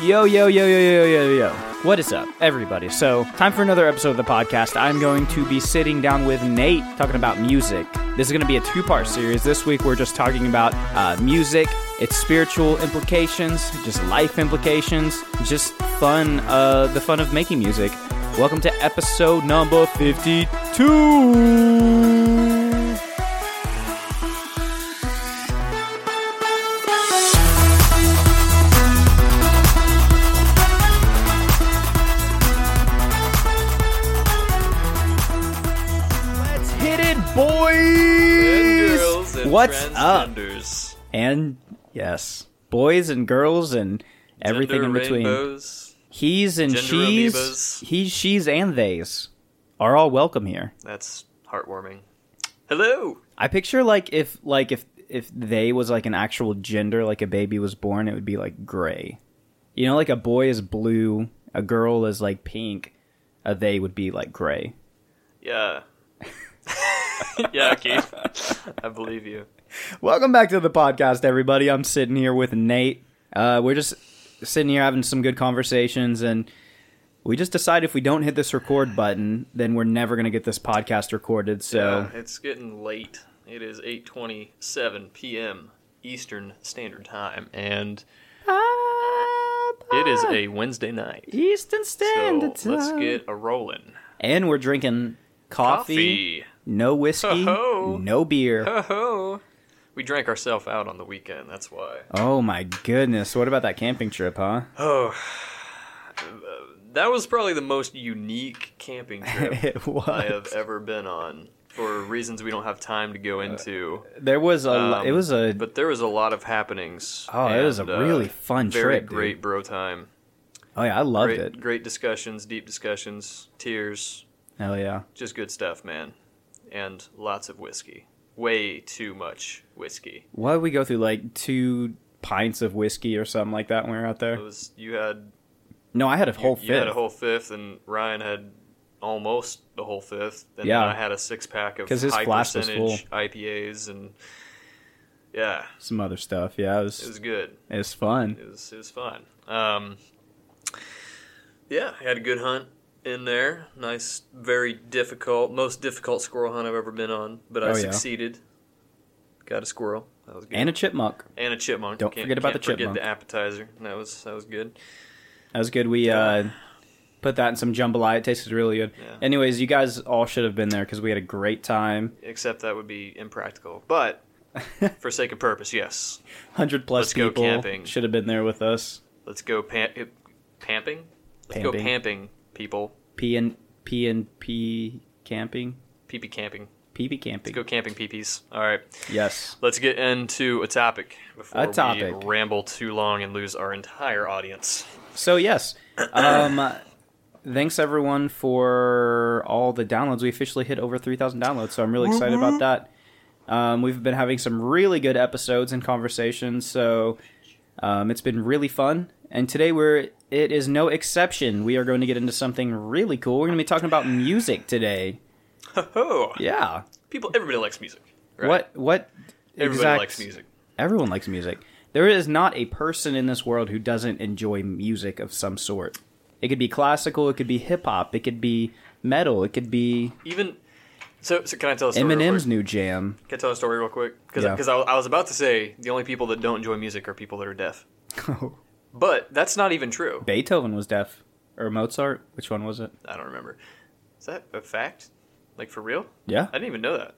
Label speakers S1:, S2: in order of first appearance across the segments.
S1: Yo, yo, yo, yo, yo, yo, yo. What is up, everybody? So, time for another episode of the podcast. I'm going to be sitting down with Nate talking about music. This is going to be a two part series. This week, we're just talking about uh, music, its spiritual implications, just life implications, just fun, uh, the fun of making music. Welcome to episode number 52. What's up? And yes, boys and girls and everything
S2: Gender
S1: in between.
S2: rainbows.
S1: He's and
S2: Gender
S1: she's,
S2: amoebas.
S1: he's, she's, and theys are all welcome here.
S2: That's heartwarming. Hello.
S1: I picture like if like if if they was like an actual gender, like a baby was born, it would be like gray. You know, like a boy is blue, a girl is like pink, a they would be like gray.
S2: Yeah. yeah, Keith. I believe you.
S1: Welcome back to the podcast, everybody. I'm sitting here with Nate. Uh, we're just sitting here having some good conversations, and we just decided if we don't hit this record button, then we're never going to get this podcast recorded. So,
S2: Yeah, it's getting late. It is 8:27 p.m. Eastern Standard Time, and it is a Wednesday night.
S1: Eastern Standard
S2: So let's get a rolling.
S1: and we're drinking coffee,
S2: Coffee.
S1: no whiskey,
S2: Ho-ho.
S1: no beer.
S2: Ho ho. We drank ourselves out on the weekend. That's why.
S1: Oh my goodness! What about that camping trip, huh?
S2: Oh, that was probably the most unique camping trip. I have ever been on. For reasons we don't have time to go into,
S1: There was a.
S2: Um,
S1: it was a.
S2: but there was a lot of happenings.
S1: Oh, it was a
S2: and, uh,
S1: really fun
S2: very
S1: trip, dude.
S2: great bro time.
S1: oh yeah, I loved
S2: Great,
S1: it.
S2: great discussions, deep discussions, tears,
S1: Hell yeah.
S2: just good stuff, man. And lots of whiskey, way too much whiskey.
S1: Why did we go through like two pints of whiskey or something like that when we were out
S2: It
S1: there?
S2: was you had
S1: No, I had a
S2: you,
S1: whole
S2: you had
S1: fifth
S2: a whole fifth, and Ryan had almost the whole fifth. And
S1: Yeah.
S2: then I had a six pack of
S1: his
S2: high percentage IPAs, and yeah,
S1: some other stuff. Yeah, it was
S2: it
S1: it
S2: was good.
S1: It was, fun.
S2: It was it was fun. Um, yeah, I had a good hunt in there. Nice, very difficult, most difficult squirrel hunt I've ever been on, but I
S1: Oh, yeah.
S2: succeeded. Got a squirrel. That was good.
S1: And a chipmunk.
S2: And a chipmunk.
S1: Don't
S2: Can't-
S1: forget about
S2: can't
S1: the
S2: forget
S1: chipmunk.
S2: the appetizer. That was that was good.
S1: That was good. We uh, put that in some jambalaya. It tasted really good.
S2: Yeah.
S1: Anyways, you guys all should have been there because we had a great time.
S2: Except that would be impractical. But for sake of purpose, yes.
S1: Hundred plus
S2: Let's go
S1: people
S2: camping.
S1: should have been there with us.
S2: Let's go pam- eh, pamping. Let's go
S1: Pamping.
S2: pamping, people.
S1: P and P and P camping.
S2: Pee pee camping.
S1: PP camping.
S2: Let's go camping peepees. All right.
S1: Yes.
S2: Let's get into a topic before
S1: A topic.
S2: we ramble too long and lose our entire audience.
S1: So yes, um, thanks everyone for all the downloads. We officially hit over three thousand downloads, so I'm really excited about that. Um, we've been having some really good episodes and conversations, so um, it's been really fun. And today we're it is no exception. We are going to get into something really cool. We're going to be talking about music today.
S2: Oh,
S1: Yeah.
S2: people. Everybody likes music. Right?
S1: What what
S2: Everybody
S1: exact-
S2: likes music.
S1: Everyone likes music. There is not a person in this world who doesn't enjoy music of some sort. It could be classical, it could be hip hop, it could be metal, it could be
S2: Even so, so can I tell a story?
S1: Eminem's new jam.
S2: Can I tell a story real quick? Because
S1: Yeah.
S2: I, I was about to say the only people that don't enjoy music are people that are deaf. But that's not even true.
S1: Beethoven was deaf. Or Mozart? Which one was it?
S2: I don't remember. Is that a fact? Like for real?
S1: Yeah.
S2: I didn't even know that.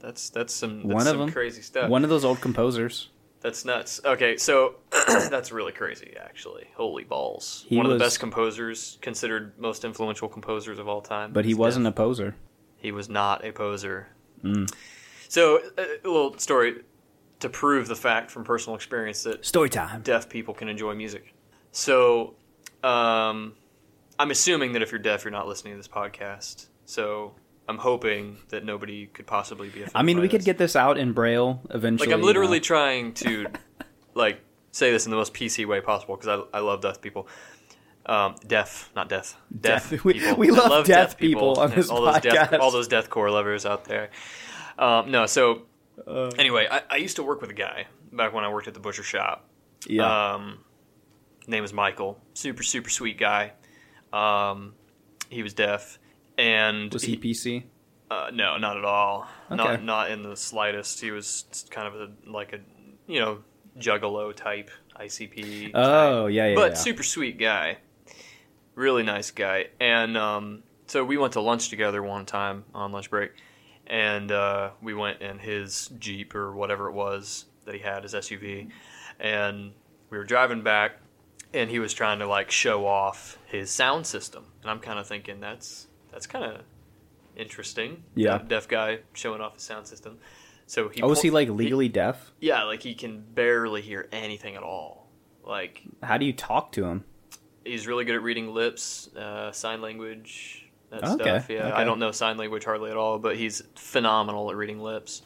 S2: That's that's some that's
S1: One of
S2: some
S1: them.
S2: crazy stuff.
S1: One of those old composers.
S2: That's nuts. Okay, so that's really crazy, actually. Holy balls!
S1: He
S2: One of the best composers, considered most influential composers of all time.
S1: But he wasn't
S2: deaf.
S1: a poser.
S2: He was not a poser.
S1: Mm.
S2: So, a a little story to prove the fact from personal experience that
S1: Story time.
S2: deaf people can enjoy music. So, um, I'm assuming that if you're deaf, you're not listening to this podcast. So, I'm hoping that nobody could possibly be offended.
S1: I mean, we could get this out in Braille eventually.
S2: like I'm
S1: you
S2: literally
S1: know.
S2: trying to like say this in the most PC way possible because I, I love deaf people. Um, deaf, not deaf. Deaf.
S1: Deaf. We-
S2: people.
S1: we
S2: I
S1: love deaf people on this
S2: all those deaf,
S1: podcast.
S2: all those deathcore lovers out there. Um, no, so
S1: Uh,
S2: anyway, I, I used to work with a guy back when I worked at the butcher shop.
S1: yeah.
S2: Um, name is Michael. Super super sweet guy. Um, he was deaf, and
S1: Was he PC?
S2: uh, no, not at all.
S1: Okay.
S2: Not not in the slightest. He was kind of a like a you know juggalo type ICP.
S1: Oh,
S2: type.
S1: yeah, yeah,
S2: But
S1: yeah.
S2: super sweet guy, really nice guy. And um, so we went to lunch together one time on lunch break, and uh, we went in his Jeep or whatever it was that he had his SUV, and we were driving back, and he was trying to like show off his sound system, and I'm kind of thinking that's that's kind of interesting.
S1: Yeah.
S2: Deaf guy showing off his sound system. So he
S1: Oh, was he like legally deaf?
S2: yeah, like he can barely hear anything at all. Like
S1: How do you talk to him?
S2: he's really good at reading lips, uh, sign language, that
S1: Okay,
S2: stuff. Yeah,
S1: okay.
S2: I don't know sign language hardly at all, but he's phenomenal at reading lips.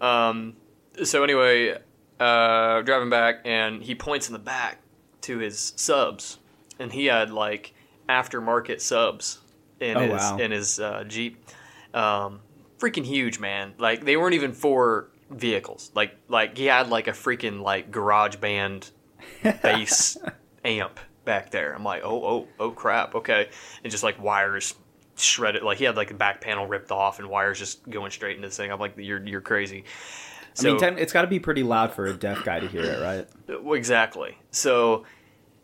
S2: Um, so anyway, uh, driving back, and he points in the back to his subs, and he had like aftermarket subs in
S1: Oh,
S2: his
S1: wow.
S2: in his uh, Jeep. Um, freaking huge, man! Like they weren't even for vehicles. Like like he had like a freaking like garage band bass amp back there. I'm like, oh, oh, oh, crap. Okay, and just like wires shredded. Like he had like the back panel ripped off and wires just going straight into this thing. I'm like, you're you're crazy.
S1: I mean, it's got to be pretty loud for a deaf guy to hear it, right?
S2: Uh, exactly. So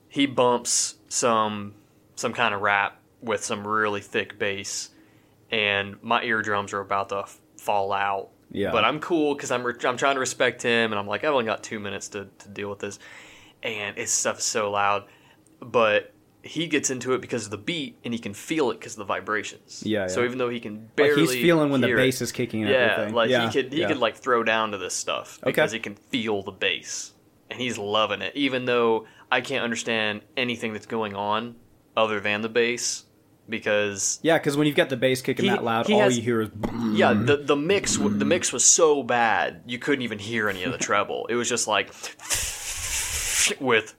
S2: he bumps some some kind of rap with some really thick bass, and my eardrums are about to f- fall out.
S1: Yeah.
S2: But I'm cool because I'm re- I'm trying to respect him, and I'm like I've only got two minutes to, to deal with this, and it's stuff so loud, but he gets into it because of the beat, and he can feel it because of the vibrations.
S1: Yeah,
S2: So even though he can
S1: Like
S2: barely
S1: he's feeling when the
S2: hear it-
S1: bass is kicking and
S2: yeah,
S1: everything.
S2: like
S1: yeah,
S2: he could he
S1: yeah.
S2: could like throw down to this stuff
S1: Okay.
S2: because he can feel the bass and he's loving it. Even though I can't understand anything that's going on other than the bass because
S1: Yeah, because when you've got the bass kicking
S2: He-
S1: that loud, all
S2: has-
S1: you hear is.
S2: yeah the the mix the mix was so bad you couldn't even hear any of the treble. It was just like with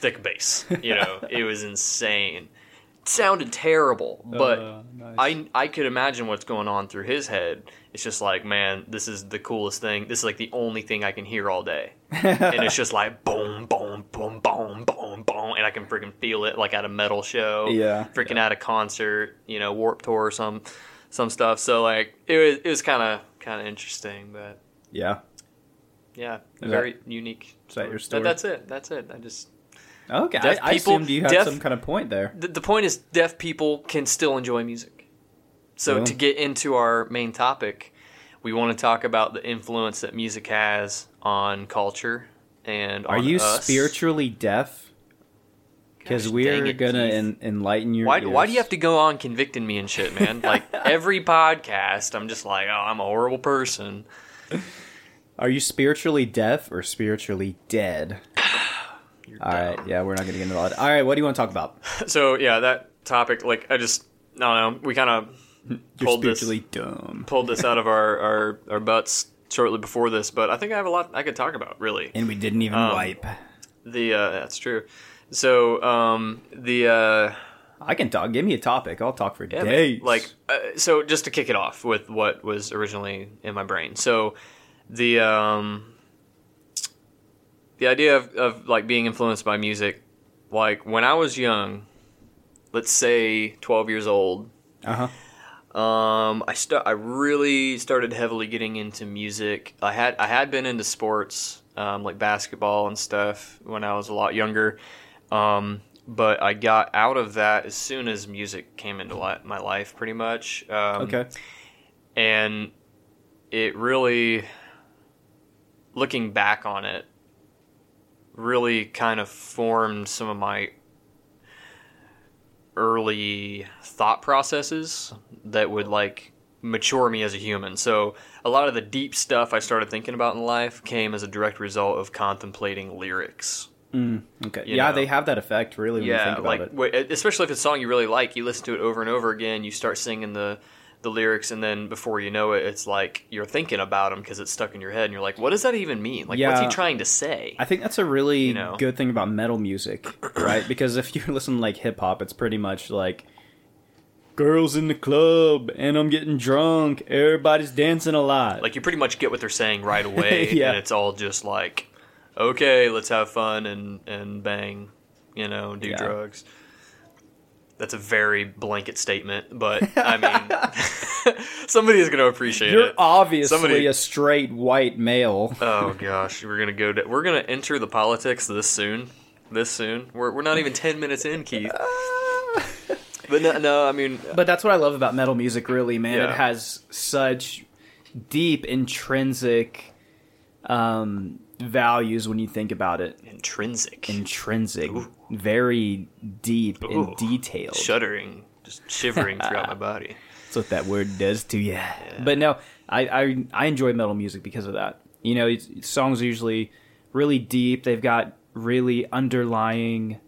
S2: thick bass. You know, it was insane. It sounded terrible, but
S1: Uh, nice.
S2: I I could imagine what's going on through his head. It's just like, man, this is the coolest thing. This is like the only thing I can hear all day, and it's just like boom, boom, boom, boom, boom, boom, and I can freaking feel it like at a metal show,
S1: Yeah,
S2: freaking at a concert, you know, Warp Tour or some some stuff. So like, it was it was kind of kind of interesting, but
S1: yeah.
S2: yeah,
S1: Is
S2: very unique.
S1: is that your
S2: That-
S1: story?
S2: that's it. That's it. I just
S1: Okay, I,
S2: Deaf
S1: I
S2: people-
S1: assumed you had
S2: deaf-
S1: some kind of point there.
S2: the, the point is deaf people can still enjoy music so
S1: Cool.
S2: to get into our main topic we want to talk about the influence that music has on culture and
S1: Are
S2: on
S1: you
S2: us.
S1: spiritually deaf? Because we're
S2: it,
S1: gonna en- enlighten your.
S2: why, why do you have to go on convicting me and shit man like every podcast i'm just like oh i'm a horrible person
S1: Are you spiritually deaf or spiritually dead?
S2: You're
S1: All right,
S2: dumb.
S1: yeah, we're not gonna get into that. All right, what do you want to talk about?
S2: so yeah that topic like i just i don't know we kind of Pulled this-
S1: dumb,
S2: pulled this out of our, our our butts shortly before this but i think i have a lot i could talk about really
S1: and we didn't even
S2: Um,
S1: wipe.
S2: The uh, that's true. So um, the uh,
S1: I can talk. Give me a topic. I'll talk for
S2: yeah, man,
S1: days.
S2: like uh, so just to kick it off with what was originally in my brain. So the um, the idea of, of like being influenced by music, like when I was young, let's say twelve years old,
S1: uh huh.
S2: um, I st- I really started heavily getting into music. I had I had been into sports, um, like basketball and stuff when I was a lot younger. Um, but I got out of that as soon as music came into li- my life, pretty much. Um,
S1: Okay.
S2: And it really, looking back on it, really kind of formed some of my early thought processes that would like mature me as a human. So a lot of the deep stuff I started thinking about in life came as a direct result of contemplating lyrics.
S1: Mm, okay.
S2: You
S1: yeah,
S2: know.
S1: they have that effect. Really, when you
S2: yeah,
S1: think about
S2: like
S1: it.
S2: especially if it's a song you really like, you listen to it over and over again, you start singing the the lyrics, and then before you know it, it's like you're thinking about them because it's stuck in your head, and you're like, "What does that even mean? Like, what's he trying to say?"
S1: I think that's a really
S2: You know?
S1: good thing about metal music, right? because if you listen to like hip hop, it's pretty much like girls in the club and I'm getting drunk, everybody's dancing a lot.
S2: Like, you pretty much get what they're saying right away,
S1: Yeah.
S2: and it's all just like, "Okay, let's have fun and and bang." you know, do
S1: Yeah.
S2: drugs. That's a very blanket statement, but I mean, somebody is going to appreciate
S1: You're
S2: it.
S1: obviously
S2: Somebody-
S1: a straight white male.
S2: Oh gosh, we're gonna go. To, we're gonna enter the politics this soon. This soon. We're we're not even ten minutes in, Keith. But no, no, I mean,
S1: But that's what I love about metal music, really, man.
S2: Yeah.
S1: It has such deep intrinsic um, values when you think about it.
S2: intrinsic,
S1: Intrinsic, very deep
S2: Ooh.
S1: and detailed.
S2: shuddering, just shivering throughout my body.
S1: That's what that word does to you. But no, I, I I enjoy metal music because of that. You know, it's, songs are usually really deep. They've got really underlying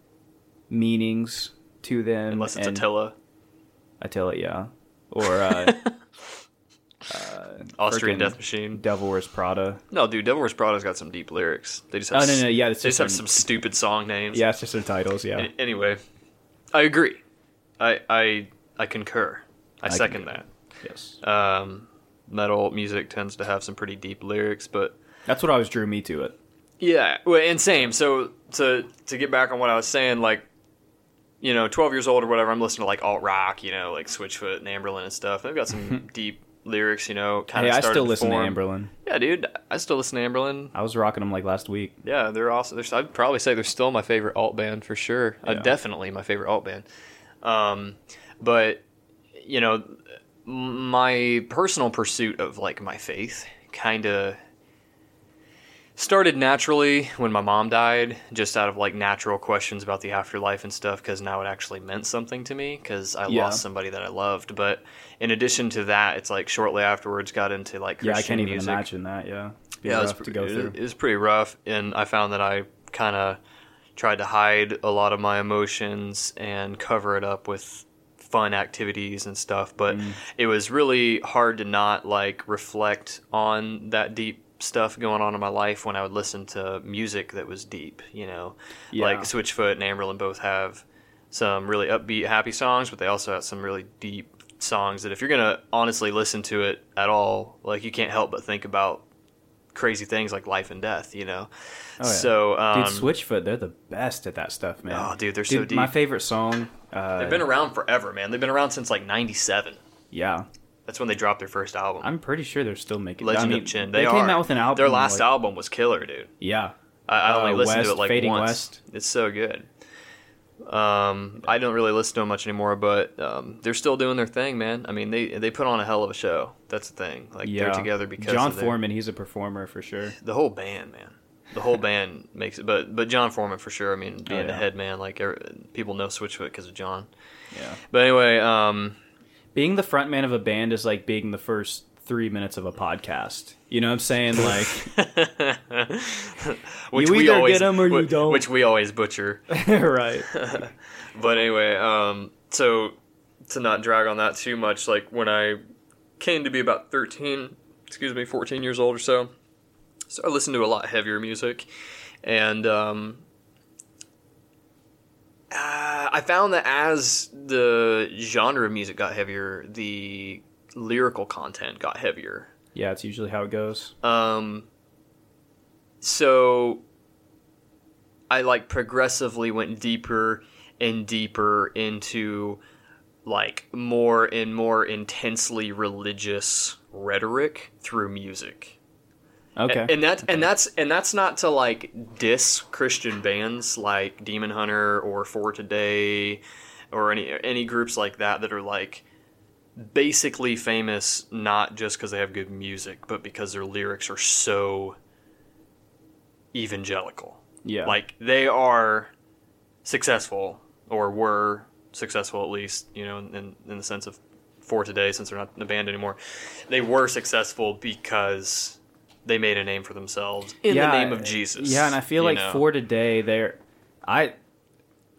S1: meanings to them.
S2: Unless it's
S1: and-
S2: Attila,
S1: Attila, yeah, or uh,
S2: Austrian Death Machine.
S1: Devil Wears Prada.
S2: No, dude, Devil Wears Prada's got some deep lyrics. They just have
S1: Oh no, no, yeah,
S2: they
S1: just
S2: have
S1: some-
S2: stupid song names.
S1: Yeah, it's just their titles. Yeah,
S2: An- Anyway, I agree. I I I concur. I, second
S1: concur.
S2: that.
S1: yes,
S2: Um, metal music tends to have some pretty deep lyrics, but
S1: that's what always drew me to it.
S2: yeah, well, and same. So to to get back on what I was saying, like you know, twelve years old or whatever, I'm listening to like alt rock, you know, like Switchfoot and Anberlin and stuff. They've got some deep lyrics, you know. Kind of.
S1: Hey, I still listen to Anberlin.
S2: Yeah, dude, I still listen to Anberlin.
S1: I was rocking them like last week.
S2: Yeah, they're also. They're, I'd probably say they're still my favorite alt band for sure. Uh, definitely my favorite alt band. Um, but you know, my personal pursuit of like my faith kind of started naturally when my mom died, just out of like natural questions about the afterlife and stuff, because now it actually meant something to me because I
S1: Yeah.
S2: lost somebody that I loved. But in addition to that, it's like shortly afterwards got into like Christian
S1: yeah, I can't even
S2: music
S1: imagine that. Yeah, It'd
S2: yeah, it was,
S1: rough to go
S2: it- It was pretty rough, and I found that I kind of tried to hide a lot of my emotions and cover it up with fun activities and stuff. But
S1: Mm.
S2: it was really hard to not like reflect on that deep stuff going on in my life when I would listen to music that was deep. You know,
S1: Yeah.
S2: like Switchfoot and Anberlin both have some really upbeat, happy songs, but they also have some really deep songs that if you're gonna honestly listen to it at all, like you can't help but think about crazy things like life and death, you know.
S1: Oh, yeah.
S2: So, um,
S1: Dude, Switchfoot, they're the best at that stuff, man.
S2: Oh, dude, they're so deep.
S1: My favorite song. Uh,
S2: they've been around forever, man. They've been around since like '97.
S1: yeah,
S2: That's when they dropped their first album,
S1: I'm pretty sure they're still making.
S2: Legend
S1: I mean,
S2: of Chin.
S1: They,
S2: They,
S1: came
S2: are.
S1: out with an album.
S2: Their last
S1: like-
S2: album was killer, dude.
S1: Yeah,
S2: I, I only
S1: Uh,
S2: listened
S1: West,
S2: to it like
S1: Fading
S2: once.
S1: West.
S2: It's so good. Um, I don't really listen to them much anymore, but um, they're still doing their thing, man. I mean, they they put on a hell of a show. That's the thing. Like
S1: yeah.
S2: they're together because Jon their-
S1: Foreman, he's a performer for sure.
S2: the whole band, man. The whole band makes it, but but Jon Foreman for sure. I mean, being
S1: Oh,
S2: the head man, like every, people know Switchfoot because of Jon.
S1: Yeah,
S2: But anyway, um,
S1: being the front man of a band is like being the first three minutes of a podcast. You know what I'm saying? Like,
S2: which
S1: You
S2: we
S1: either
S2: always
S1: get 'em or you don't.
S2: which we always butcher.
S1: right?
S2: But anyway, um, so to not drag on that too much, like when I came to be about 13, excuse me, 14 years old or so, so I listened to a lot heavier music, and um, I found that as the genre of music got heavier, the lyrical content got heavier.
S1: Yeah, it's usually how it goes.
S2: Um, so I like progressively went deeper and deeper into like more and more intensely religious rhetoric through music.
S1: Okay.
S2: And that and that's and that's not to like diss Christian bands like Demon Hunter or For Today or any any groups like that that are like basically famous not just because they have good music, but because their lyrics are so evangelical.
S1: yeah.
S2: Like they are successful or were successful at least, you know, in, in the sense of for today since they're not in the band anymore. They were successful because they made a name for themselves in
S1: Yeah,
S2: the name of Jesus.
S1: Yeah, and I feel like
S2: know?
S1: for today, there, I,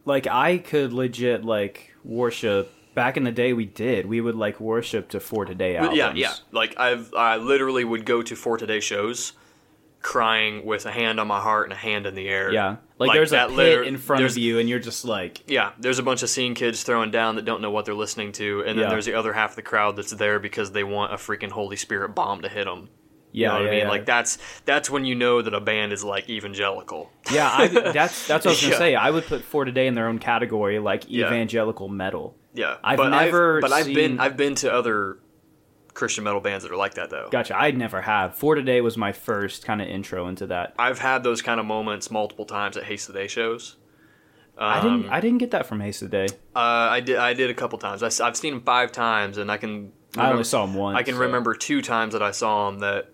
S1: like I could legit like worship. Back in the day, we did. We would like worship to for today albums.
S2: yeah, yeah. Like I've I literally would go to for today shows crying with a hand on my heart and a hand in the air.
S1: yeah. Like,
S2: Like,
S1: there's a
S2: that
S1: pit
S2: liter-
S1: in front of you, and you're just like,
S2: Yeah, there's a bunch of scene kids throwing down that don't know what they're listening to, and then
S1: Yeah.
S2: there's the other half of the crowd that's there because they want a freaking Holy Spirit bomb to hit them. You know
S1: Yeah,
S2: what
S1: yeah,
S2: I mean?
S1: yeah.
S2: Like that's that's when you know that a band is like evangelical.
S1: Yeah, I, that's that's what I was gonna
S2: Yeah.
S1: say. I would put For Today in their own category, like evangelical metal.
S2: Yeah,
S1: I've
S2: but
S1: never
S2: I've, but I've
S1: seen-
S2: been I've been to other Christian metal bands that are like that though.
S1: Gotcha. I never have. For Today was my first kind of intro into that.
S2: I've had those kind of moments multiple times at Haste the Day shows.
S1: I
S2: Um,
S1: didn't. I didn't get that from Haste Today.
S2: Uh, I did. I did a couple times. I, have seen him five times, and I can.
S1: I only saw him once.
S2: I can
S1: so-
S2: remember two times that I saw him that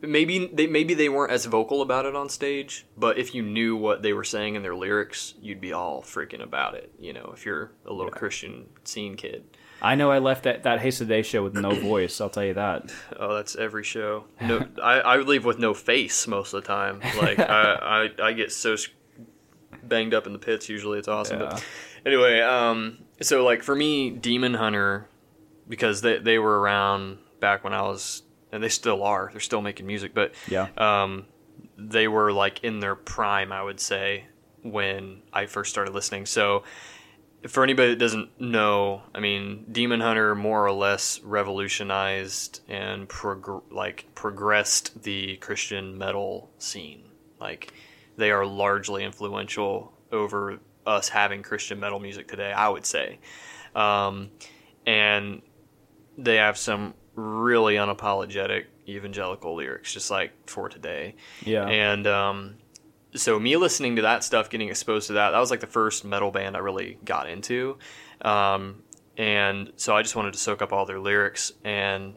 S2: maybe they maybe they weren't as vocal about it on stage, but if you knew what they were saying in their lyrics, you'd be all freaking about it. You know, if you're a little Christian scene kid.
S1: I know I left that that Haste Today show with no voice. I'll tell you that.
S2: Oh, that's every show. No, I, I leave with no face most of the time. Like I, I, I get so banged up in the pits. Usually, it's awesome.
S1: Yeah.
S2: But anyway, um, so like for me, Demon Hunter, because they they were around back when I was, and they still are. They're still making music, but
S1: Yeah.
S2: um, they were like in their prime, I would say, when I first started listening. So, for anybody that doesn't know, I mean, Demon Hunter more or less revolutionized and prog- like progressed the Christian metal scene. Like, they are largely influential over us having Christian metal music today. I would say, um, and they have some really unapologetic evangelical lyrics, just like for today.
S1: Yeah.
S2: And um, so me listening to that stuff, getting exposed to that, that was like the first metal band I really got into. Um, and so I just wanted to soak up all their lyrics. And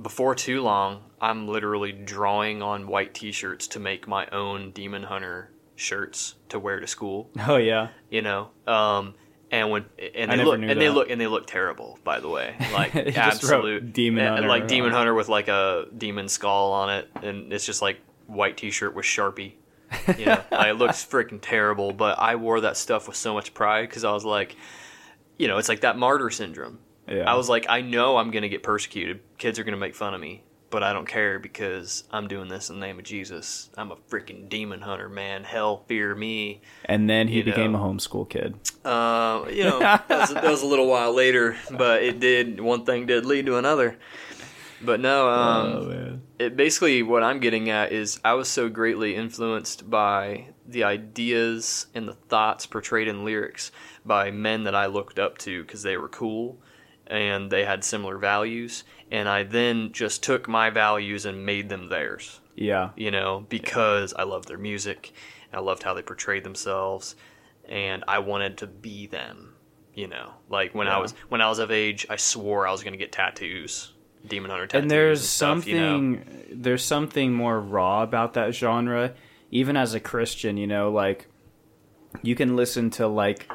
S2: before too long, I'm literally drawing on white T-shirts to make my own Demon Hunter shirts to wear to school.
S1: oh yeah.
S2: You know. Um, and when and they look and they look and they look terrible, by the way. Like
S1: You just wrote
S2: absolute
S1: Demon
S2: and-
S1: Hunter
S2: like Demon Hunter with like a demon skull on it, and it's just like white T-shirt with Sharpie. You know, like, it looks freaking terrible. But I wore that stuff with so much pride because I was like, you know, it's like that martyr syndrome.
S1: Yeah.
S2: I was like, I know I'm gonna get persecuted. Kids are gonna make fun of me, but I don't care because I'm doing this in the name of Jesus. I'm a freaking demon hunter, man. Hell, fear me.
S1: And then he
S2: you
S1: became
S2: know.
S1: a homeschool kid.
S2: Uh, you know, that was, that was a little while later, but it did. One thing did lead to another. But no, um,
S1: Oh,
S2: it basically what I'm getting at is I was so greatly influenced by the ideas and the thoughts portrayed in lyrics by men that I looked up to because they were cool and they had similar values, and I then just took my values and made them theirs
S1: Yeah.
S2: you know, because I loved their music, and I loved how they portrayed themselves, and I wanted to be them. You know, like when I was when I was of age, I swore I was going to get tattoos, demon hunter tattoos,
S1: and there's
S2: stuff,
S1: something
S2: you know?
S1: there's something more raw about that genre even as a christian you know like you can listen to like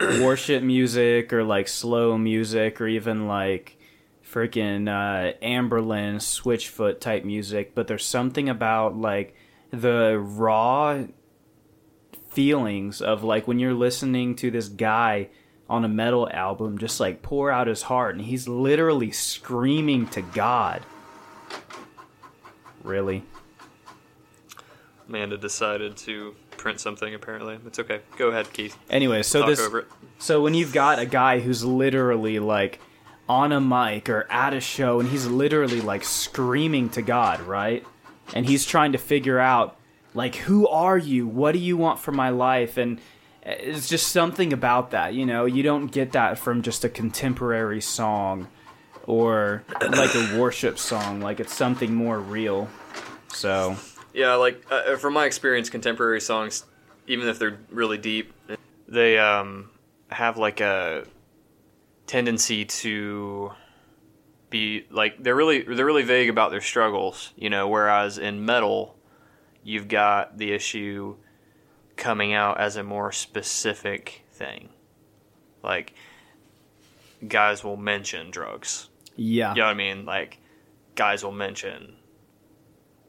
S1: worship music or like slow music or even like freaking uh anberlin switchfoot type music but there's something about like the raw feelings of like when you're listening to this guy on a metal album just like pour out his heart and he's literally screaming to God. Really?
S2: Amanda decided to print something. Apparently, it's okay. Go ahead, Keith.
S1: Anyway, so this
S2: over it.
S1: so when you've got a guy who's literally like on a mic or at a show and he's literally like screaming to God, right? And he's trying to figure out like who are you? What do you want for my life? And eh, it's just something about that, you know. You don't get that from just a contemporary song or like a worship song. Like it's something more real. So,
S2: Yeah, like uh, from my experience, contemporary songs, even if they're really deep, they um, have like a tendency to be like they're really they're really vague about their struggles, you know. Whereas in metal, you've got the issue coming out as a more specific thing, like guys will mention drugs.
S1: yeah.
S2: You know what I mean? Like, guys will mention,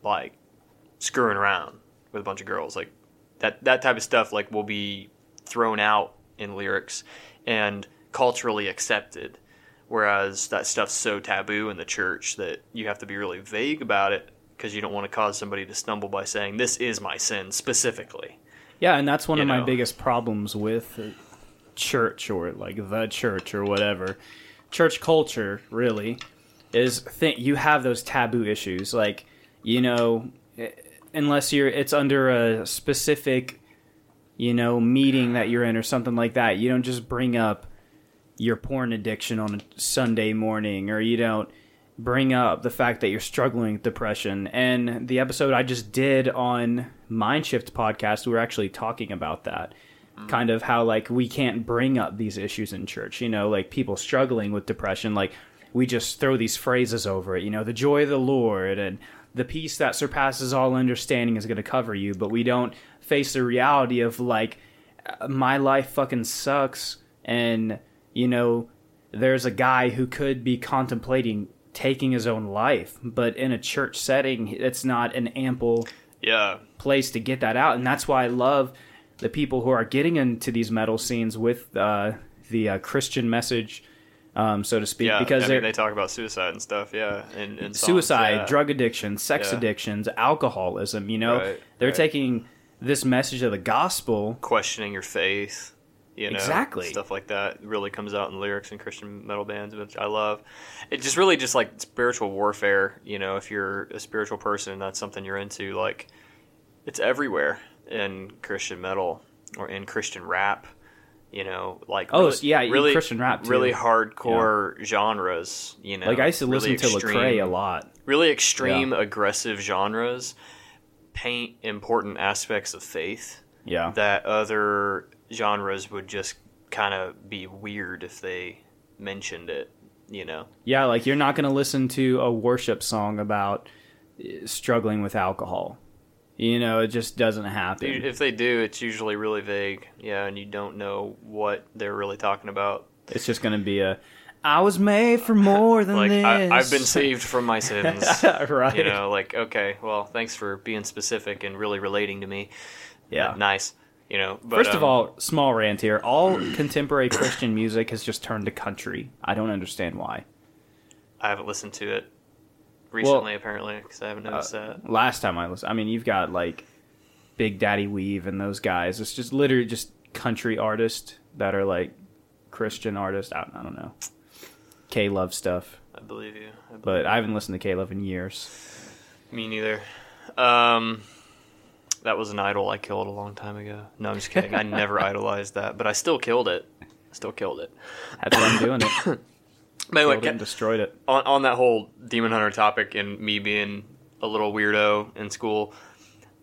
S2: like, screwing around with a bunch of girls. Like, that, that type of stuff, like, will be thrown out in lyrics and culturally accepted. Whereas that stuff's so taboo in the church that you have to be really vague about it because you don't want to cause somebody to stumble by saying, this is my sin specifically.
S1: Yeah, and that's one
S2: You
S1: of my biggest problems with church or like the church or whatever. Church culture, really, is think you have those taboo issues, like you know, unless you're it's under a specific, you know, meeting that you're in or something like that. You don't just bring up your porn addiction on a Sunday morning, or you don't bring up the fact that you're struggling with depression. And the episode I just did on Mindshift podcast, we were actually talking about that. Mm. Kind of how like we can't bring up these issues in church, you know, like people struggling with depression, like we just throw these phrases over it, you know, the joy of the Lord and the peace that surpasses all understanding is going to cover you, but we don't face the reality of like my life fucking sucks and you know there's a guy who could be contemplating taking his own life, but in a church setting, it's not an ample
S2: Yeah.
S1: place to get that out, and that's why I love the people who are getting into these metal scenes with uh, the uh, Christian message, um, so to speak,
S2: Yeah.
S1: because
S2: I mean, they talk about suicide and stuff. Yeah. And, and
S1: suicide,
S2: yeah.
S1: drug addiction, sex
S2: Yeah.
S1: addictions, alcoholism. You know,
S2: Right,
S1: they're
S2: right.
S1: taking this message of the gospel.
S2: questioning your faith. You know,
S1: Exactly.
S2: stuff like that really comes out in lyrics in Christian metal bands, which I love. It just really just like spiritual warfare. You know, if you're a spiritual person and that's something you're into, like it's everywhere in Christian metal or in Christian rap. You know, like
S1: Oh,
S2: really,
S1: yeah,
S2: really
S1: Christian rap, too.
S2: really hardcore genres. You know,
S1: Like I used to
S2: really
S1: listen to
S2: extreme-
S1: Lecrae a lot.
S2: really extreme aggressive genres paint important aspects of faith
S1: Yeah,
S2: that other genres would just kind of be weird if they mentioned it you know
S1: yeah. Like you're not going to listen to a worship song about uh, struggling with alcohol. You know, it just doesn't happen.
S2: if they do it's usually really vague yeah and you don't know what they're really talking about
S1: It's just going to be a. I was made for more than
S2: like
S1: this.
S2: I, i've been saved from my sins
S1: right.
S2: you know like okay well thanks for being specific and really relating to me
S1: Yeah.
S2: nice you know but,
S1: First of
S2: um,
S1: all, small rant here. All contemporary Christian music has just turned to country. I don't understand why.
S2: i haven't listened to it recently apparently because i haven't noticed that
S1: Last time I listened, I mean, you've got like Big Daddy Weave and those guys. It's just literally just country artists that are like Christian artists. I, I don't know. K Love stuff,
S2: i believe you I believe
S1: but I haven't listened to K Love in years.
S2: Me neither. Um, that was an idol I killed a long time ago. No, I'm just kidding. I never idolized that, but I still killed it. Still killed it.
S1: That's why I'm doing it.
S2: But anyway,
S1: Killed it destroyed it.
S2: on, on that whole demon hunter topic and me being a little weirdo in school,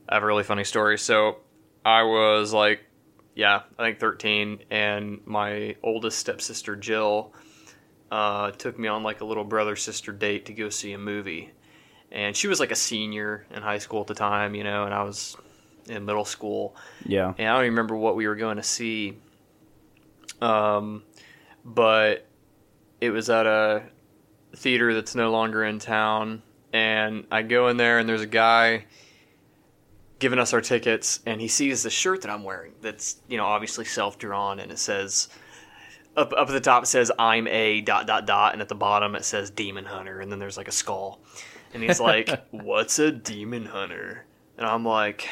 S2: I have a really funny story. So I was like, yeah, I think 13, and my oldest stepsister Jill uh, took me on like a little brother sister date to go see a movie. And she was like a senior in high school at the time, you know, and I was in middle school.
S1: Yeah.
S2: And I don't even remember what we were going to see. Um, but it was at a theater that's no longer in town, and I go in there, and there's a guy giving us our tickets, and he sees the shirt that I'm wearing. That's you know obviously self drawn, and it says up up at the top it says I'm a dot dot dot, and at the bottom it says Demon Hunter, and then there's like a skull, and he's like, "What's a Demon Hunter?" And I'm like,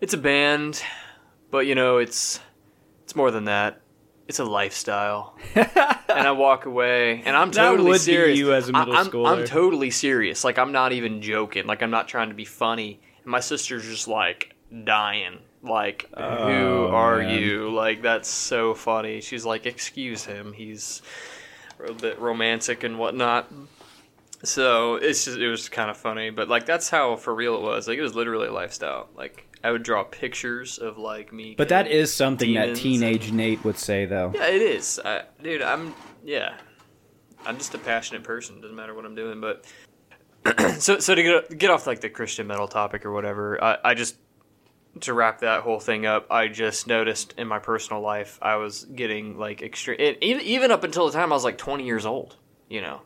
S2: "It's a band, but you know it's it's more than that. It's a lifestyle." and I walk away, and I'm totally serious.
S1: you as a
S2: I-
S1: middle
S2: I'm,
S1: schooler.
S2: I'm totally serious. Like I'm not even joking. Like I'm not trying to be funny. And my sister's just like dying. Like who
S1: Oh,
S2: are
S1: man.
S2: you? Like that's so funny. She's like, excuse him. He's a bit romantic and whatnot. So it's just it was kind of funny, but like that's how for real it was. Like it was literally a lifestyle. Like I would draw pictures of like me.
S1: But that is something that teenage Nate would say, though.
S2: yeah, it is. I, dude, I'm yeah. I'm just a passionate person. Doesn't matter what I'm doing, but so so to get get off like the Christian metal topic or whatever, I, I just to wrap that whole thing up, I just noticed in my personal life I was getting like extreme. Even even up until the time I was like 20 years old, you know,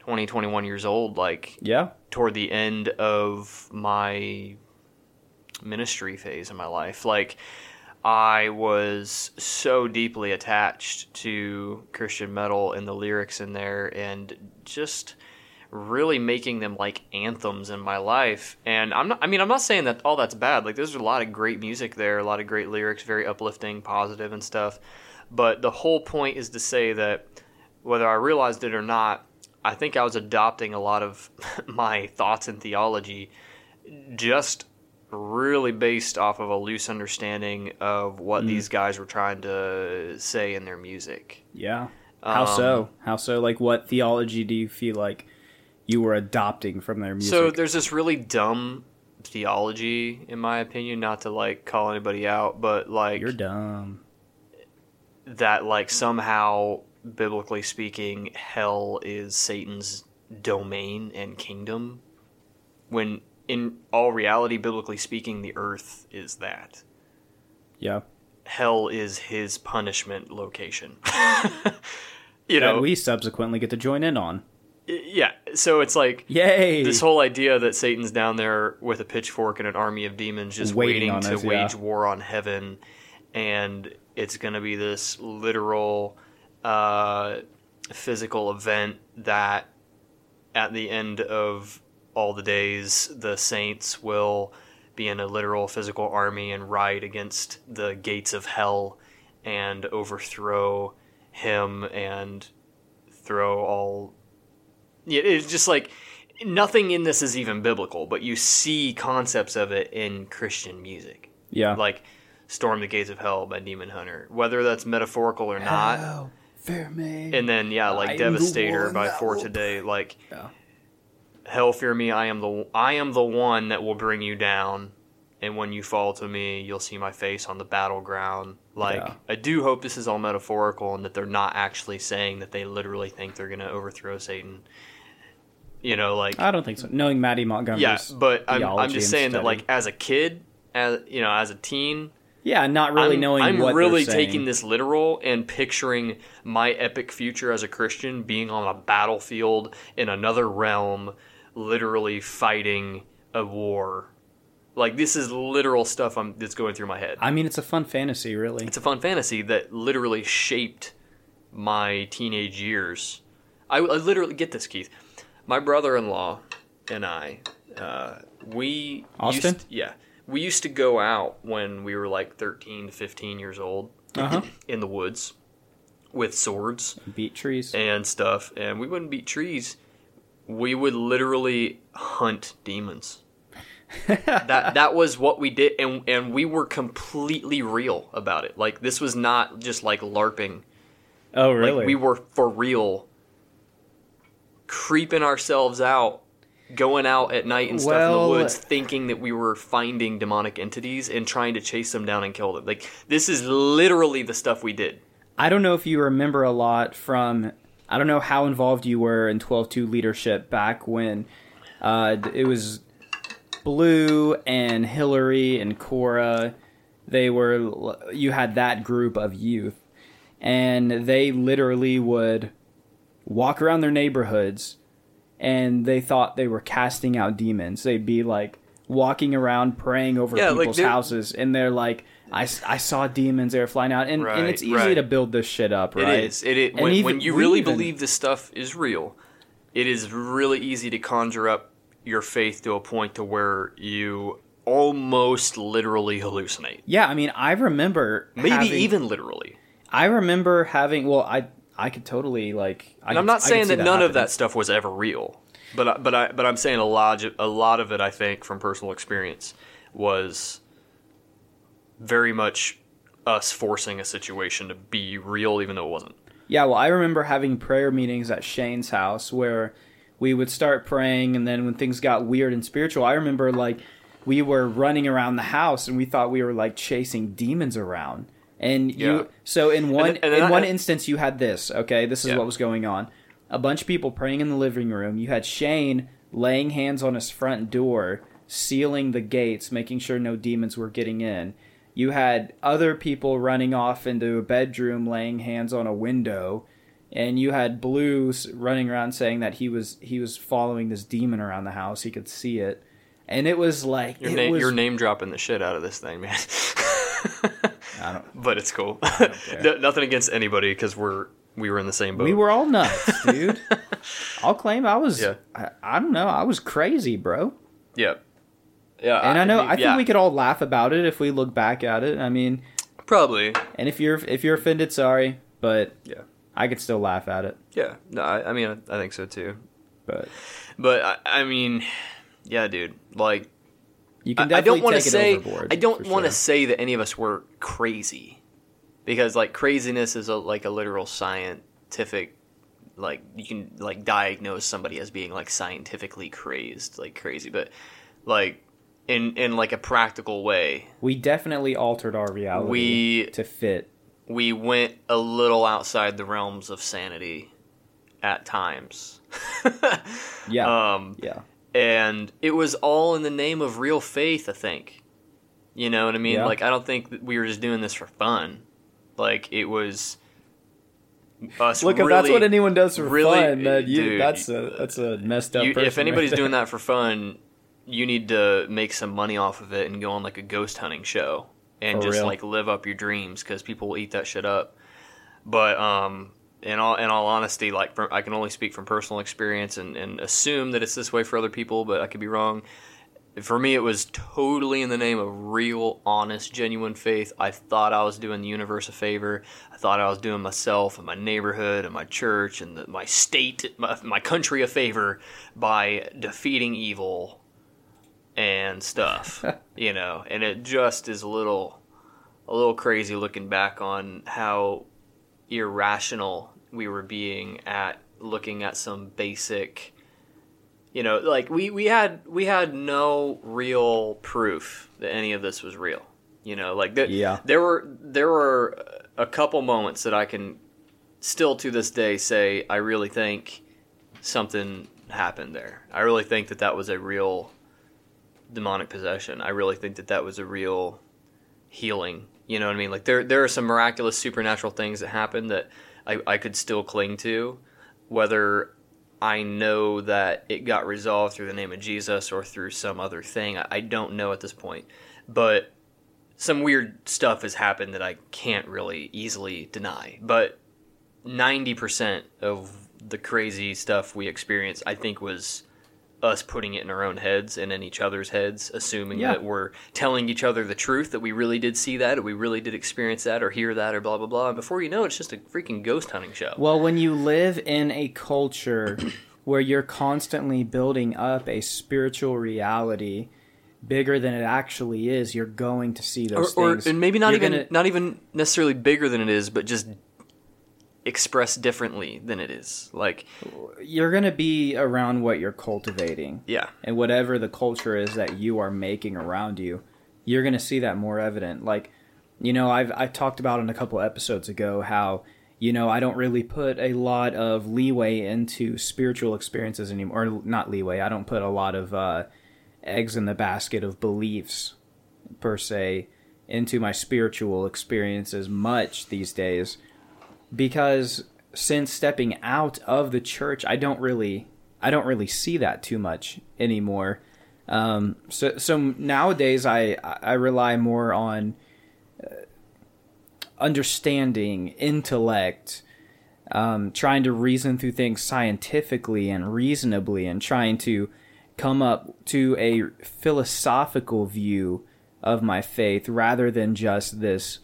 S2: 20, 21 years old, like
S1: Yeah.
S2: toward the end of my ministry phase in my life. Like, I was so deeply attached to Christian metal and the lyrics in there, and just really making them like anthems in my life. And I'm not, I mean, I'm not saying that all that's bad. Like, there's a lot of great music there, a lot of great lyrics, very uplifting, positive, and stuff. But the whole point is to say that whether I realized it or not, I think I was adopting a lot of my thoughts and theology just really based off of a loose understanding of what
S1: Mm.
S2: these guys were trying to say in their music.
S1: Yeah. How
S2: Um,
S1: so? How so? Like, what theology do you feel like you were adopting from their music?
S2: So there's this really dumb theology, in my opinion, not to like call anybody out, but like
S1: You're dumb.
S2: that like somehow biblically speaking hell is satan's domain and kingdom when in all reality biblically speaking the earth is that
S1: Yeah.
S2: hell is his punishment location you
S1: That
S2: know
S1: we subsequently get to join in on.
S2: yeah so it's like
S1: Yay!
S2: this whole idea that Satan's down there with a pitchfork and an army of demons just
S1: Waiting
S2: waiting, to
S1: us, yeah.
S2: wage war on heaven, and it's going to be this literal uh, physical event that at the end of all the days, the saints will be in a literal physical army and ride against the gates of hell and overthrow him and throw all yeah, it's just like nothing in this is even biblical, but you see concepts of it in Christian music,
S1: yeah.
S2: like "Storm the Gates of Hell" by Demon Hunter, whether that's metaphorical or not.
S1: me.
S2: And then yeah, like
S1: the
S2: "Devastator"
S1: one
S2: by For Today, like
S1: Yeah.
S2: "Hell fear me, I am the I am the one that will bring you down." And when you fall to me, you'll see my face on the battleground. Like,
S1: Yeah.
S2: I do hope this is all metaphorical and that they're not actually saying that they literally think they're going to overthrow Satan. You know, like
S1: I don't think so. Knowing Mattie Montgomery's.
S2: yeah, but I'm, I'm just saying that like as a kid, as you know, as a teen,
S1: Yeah, not really
S2: I'm,
S1: knowing
S2: I'm really taking this literal and picturing my epic future as a Christian being on a battlefield in another realm, literally fighting a war. Like this is literal stuff I'm, that's going through my head.
S1: I mean, it's a fun fantasy, really.
S2: It's a fun fantasy that literally shaped my teenage years. I, I literally get this, Keith. My brother-in-law and I, uh, we
S1: Austin?
S2: Used, yeah, we used to go out when we were like thirteen to fifteen years old
S1: Uh-huh.
S2: in the woods with swords
S1: Beat trees.
S2: and stuff, and we wouldn't beat trees. We would literally hunt demons. that that was what we did, and and we were completely real about it. Like this was not just like LARPing.
S1: oh, really?
S2: Like we were for real, creeping ourselves out, going out at night and stuff in the woods, thinking that we were finding demonic entities and trying to chase them down and kill them. Like this is literally the stuff we did.
S1: I don't know if you remember a lot from. I don't know how involved you were in 12-2 leadership back when uh, it was Blue and Hillary and Cora. They were. You had that group of youth, and they literally would walk around their neighborhoods, and they thought they were casting out demons. They'd be like walking around praying over
S2: Yeah,
S1: people's
S2: they're-
S1: houses, and they're like. I, I saw demons they were flying out and, and it's easy
S2: right.
S1: to build this shit up right
S2: It is. It.
S1: And
S2: When,
S1: even-
S2: when you really
S1: even-
S2: believe this stuff is real, it is really easy to conjure up your faith to a point to where you almost literally hallucinate.
S1: yeah i mean i remember
S2: Maybe
S1: having-
S2: even literally.
S1: i remember having well i i could totally like I
S2: I'm not saying
S1: see
S2: that, none of that stuff was ever real, but I, but I but I'm saying a lot a lot of it I think from personal experience was very much us forcing a situation to be real even though it wasn't.
S1: Yeah, well, I remember having prayer meetings at Shane's house where we would start praying, and then when things got weird and spiritual, I remember like we were running around the house and we thought we were like chasing demons around. And
S2: Yeah.
S1: you, so in one
S2: and then
S1: in
S2: I-
S1: one instance, you had this. Okay, this is
S2: Yeah.
S1: what was going on. A bunch of people praying in the living room. You had Shane laying hands on his front door, sealing the gates, making sure no demons were getting in. You had other people running off into a bedroom, laying hands on a window, and you had Blues running around saying that he was he was following this demon around the house. He could see it, and it was like
S2: Your
S1: it
S2: name,
S1: was,
S2: you're name dropping the shit out of this thing, man. But it's cool. No- Nothing against anybody because we're we were in the same boat.
S1: we were all nuts, dude. I'll claim I was.
S2: Yeah.
S1: I, I don't know. I was crazy, bro.
S2: Yeah. Yeah.
S1: And I, know. I think
S2: yeah,
S1: we could all laugh about it if we look back at it. I mean,
S2: probably.
S1: and if you're if you're offended, sorry, but
S2: Yeah.
S1: I could still laugh at it,
S2: Yeah, no, I, I mean, I, I think so too.
S1: but
S2: But I, I mean, yeah, dude. Like,
S1: you
S2: I,
S1: can
S2: I don't want to say. I don't want to
S1: sure.
S2: say that any of us were crazy, because like craziness is a like a literal scientific. Like you can like diagnose somebody as being like scientifically crazed, like crazy, but like in in like a practical way,
S1: We definitely altered our reality
S2: We-
S1: to fit.
S2: we went a little outside the realms of sanity at times.
S1: Yeah,
S2: um,
S1: yeah,
S2: and it was all in the name of real faith. I think. You know what I mean?
S1: Yeah.
S2: Like I don't think that we were just doing this for fun. Like it was us.
S1: Look, if that's what anyone does for
S2: really-
S1: fun, then you,
S2: dude,
S1: that's a that's a messed up.
S2: you-
S1: person
S2: if anybody's
S1: right
S2: doing that for fun, you need to make some money off of it and go on like a ghost hunting show and
S1: For
S2: just
S1: real.
S2: like live up your dreams because people will eat that shit up. But um, in all in all honesty, like from, I can only speak from personal experience and, and assume that it's this way for other people, but I could be wrong. For me, it was totally in the name of real, honest, genuine faith. I thought I was doing the universe a favor. I thought I was doing myself and my neighborhood and my church and the, my state, my, my country a favor by defeating evil and stuff, you know. And it just is a little, a little crazy looking back on how irrational we were being at looking at some basic you know like we we had we had no real proof that any of this was real you know like there,
S1: Yeah.
S2: there were there were a couple moments that i can still to this day say i really think something happened there i really think that that was a real demonic possession i really think that that was a real healing you know what i mean like there there are some miraculous supernatural things that happen that i, I could still cling to whether I know that it got resolved through the name of Jesus or through some other thing. I, I don't know at this point. But some weird stuff has happened that I can't really easily deny. But 90% of the crazy stuff we experienced, I think, was us putting it in our own heads and in each other's heads, assuming
S1: Yeah.
S2: that we're telling each other the truth, that we really did see that, or we really did experience that, or hear that, or blah, blah, blah. And before you know it, it's just a freaking ghost hunting show.
S1: Well, when you live in a culture where you're constantly building up a spiritual reality bigger than it actually is, you're going to see
S2: or,
S1: those
S2: or
S1: things.
S2: and maybe not
S1: You're
S2: even
S1: gonna-
S2: not even necessarily bigger than it is, but just expressed differently than it is. Like,
S1: you're going to be around what you're cultivating.
S2: yeah,
S1: and whatever the culture is that you are making around you, you're going to see that more evident. Like, you know, I've I talked about in a couple episodes ago how you know I don't really put a lot of leeway into spiritual experiences anymore. Or not leeway. I don't put a lot of uh, eggs in the basket of beliefs per se into my spiritual experiences much these days because since stepping out of the church i don't really i don't really see that too much anymore. Um, so so nowadays i i rely more on uh, understanding intellect um, trying to reason through things scientifically and reasonably and trying to come up to a philosophical view of my faith rather than just this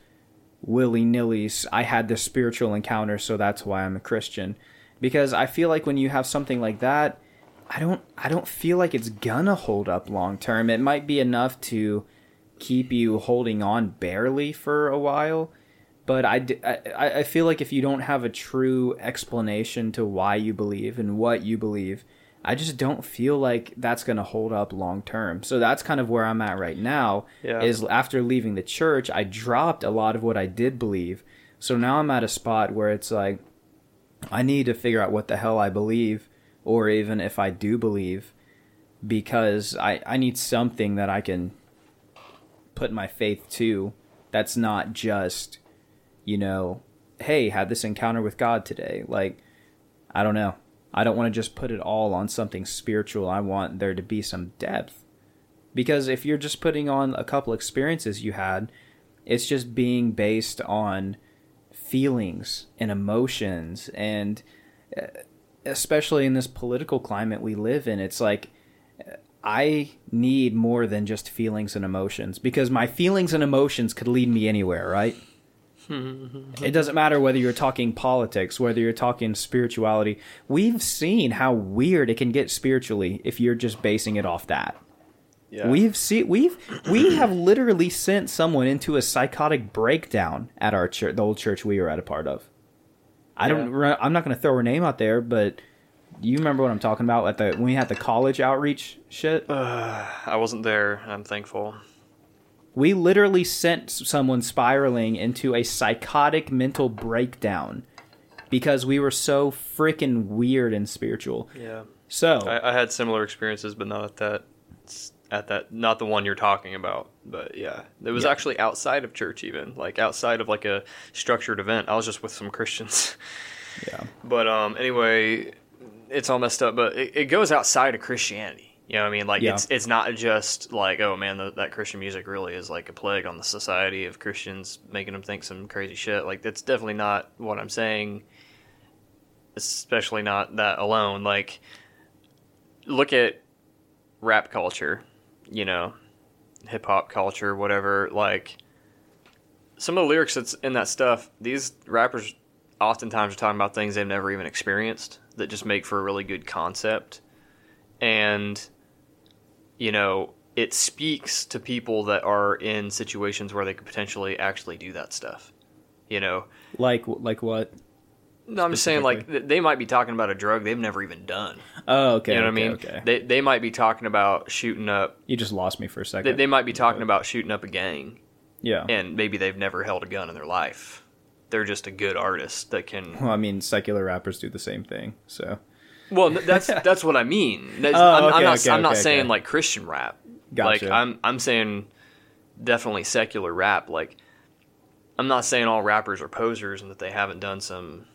S1: willy nilly. I had this spiritual encounter, so that's why I'm a Christian. Because I feel like when you have something like that, I don't I don't feel like it's gonna hold up long term. It might be enough to keep you holding on barely for a while, but I, I, I feel like if you don't have a true explanation to why you believe and what you believe, I just don't feel like that's going to hold up long term. So that's kind of where I'm at right now.
S2: Yeah.
S1: Is after leaving the church, I dropped a lot of what I did believe. So now I'm at a spot where it's like I need to figure out what the hell I believe, or even if I do believe, because I I need something that I can put my faith to. That's not just, you know, hey, had this encounter with God today. Like, I don't know. I don't want to just put it all on something spiritual. I want there to be some depth. Because if you're just putting on a couple experiences you had, it's just being based on feelings and emotions and uh, especially in this political climate we live in it's like uh, I need more than just feelings and emotions because my feelings and emotions could lead me anywhere, right? It doesn't matter whether you're talking politics, whether you're talking spirituality. We've seen how weird it can get spiritually if you're just basing it off that.
S2: Yeah.
S1: We've seen we've we have literally sent someone into a psychotic breakdown at our church, the old church we were at a part of. I don't. I'm not going to throw her name out there, but you remember what I'm talking about at the when we had the college outreach shit.
S2: Uh, I wasn't there. I'm thankful.
S1: We literally sent someone spiraling into a psychotic mental breakdown because we were so freaking weird and spiritual.
S2: Yeah.
S1: So
S2: I, I had similar experiences, but not at that. At that, not the one you're talking about, but yeah, it was
S1: Yeah.
S2: actually outside of church, even like outside of like a structured event. I was just with some Christians.
S1: yeah,
S2: But um, anyway, it's all messed up. But it, it goes outside of Christianity. You know what I mean? Like
S1: Yeah.
S2: it's it's not just like oh man, the, that Christian music really is like a plague on the society of Christians, making them think some crazy shit. Like that's definitely not what I'm saying. Especially not that alone. Like look at rap culture, you know, hip hop culture, whatever. Like some of the lyrics that's in that stuff, these rappers oftentimes are talking about things they've never even experienced that just make for a really good concept. And, you know, it speaks to people that are in situations where they could potentially actually do that stuff. You know,
S1: like like what?
S2: no, I'm just saying, like, they might be talking about a drug they've never even done.
S1: Oh, okay.
S2: You know what
S1: okay,
S2: I mean?
S1: Okay.
S2: They, they might be talking about shooting up,
S1: you just lost me for a second.
S2: they might be talking about shooting up a gang,
S1: yeah.
S2: and maybe they've never held a gun in their life. They're just a good artist that can
S1: well, I mean, secular rappers do the same thing. So
S2: Well, that's that's what I mean.
S1: Oh,
S2: I'm, I'm not.
S1: okay,
S2: I'm not
S1: okay,
S2: saying
S1: okay.
S2: like Christian rap.
S1: Gotcha.
S2: Like I'm I'm saying definitely secular rap. Like I'm not saying all rappers are posers and that they haven't done some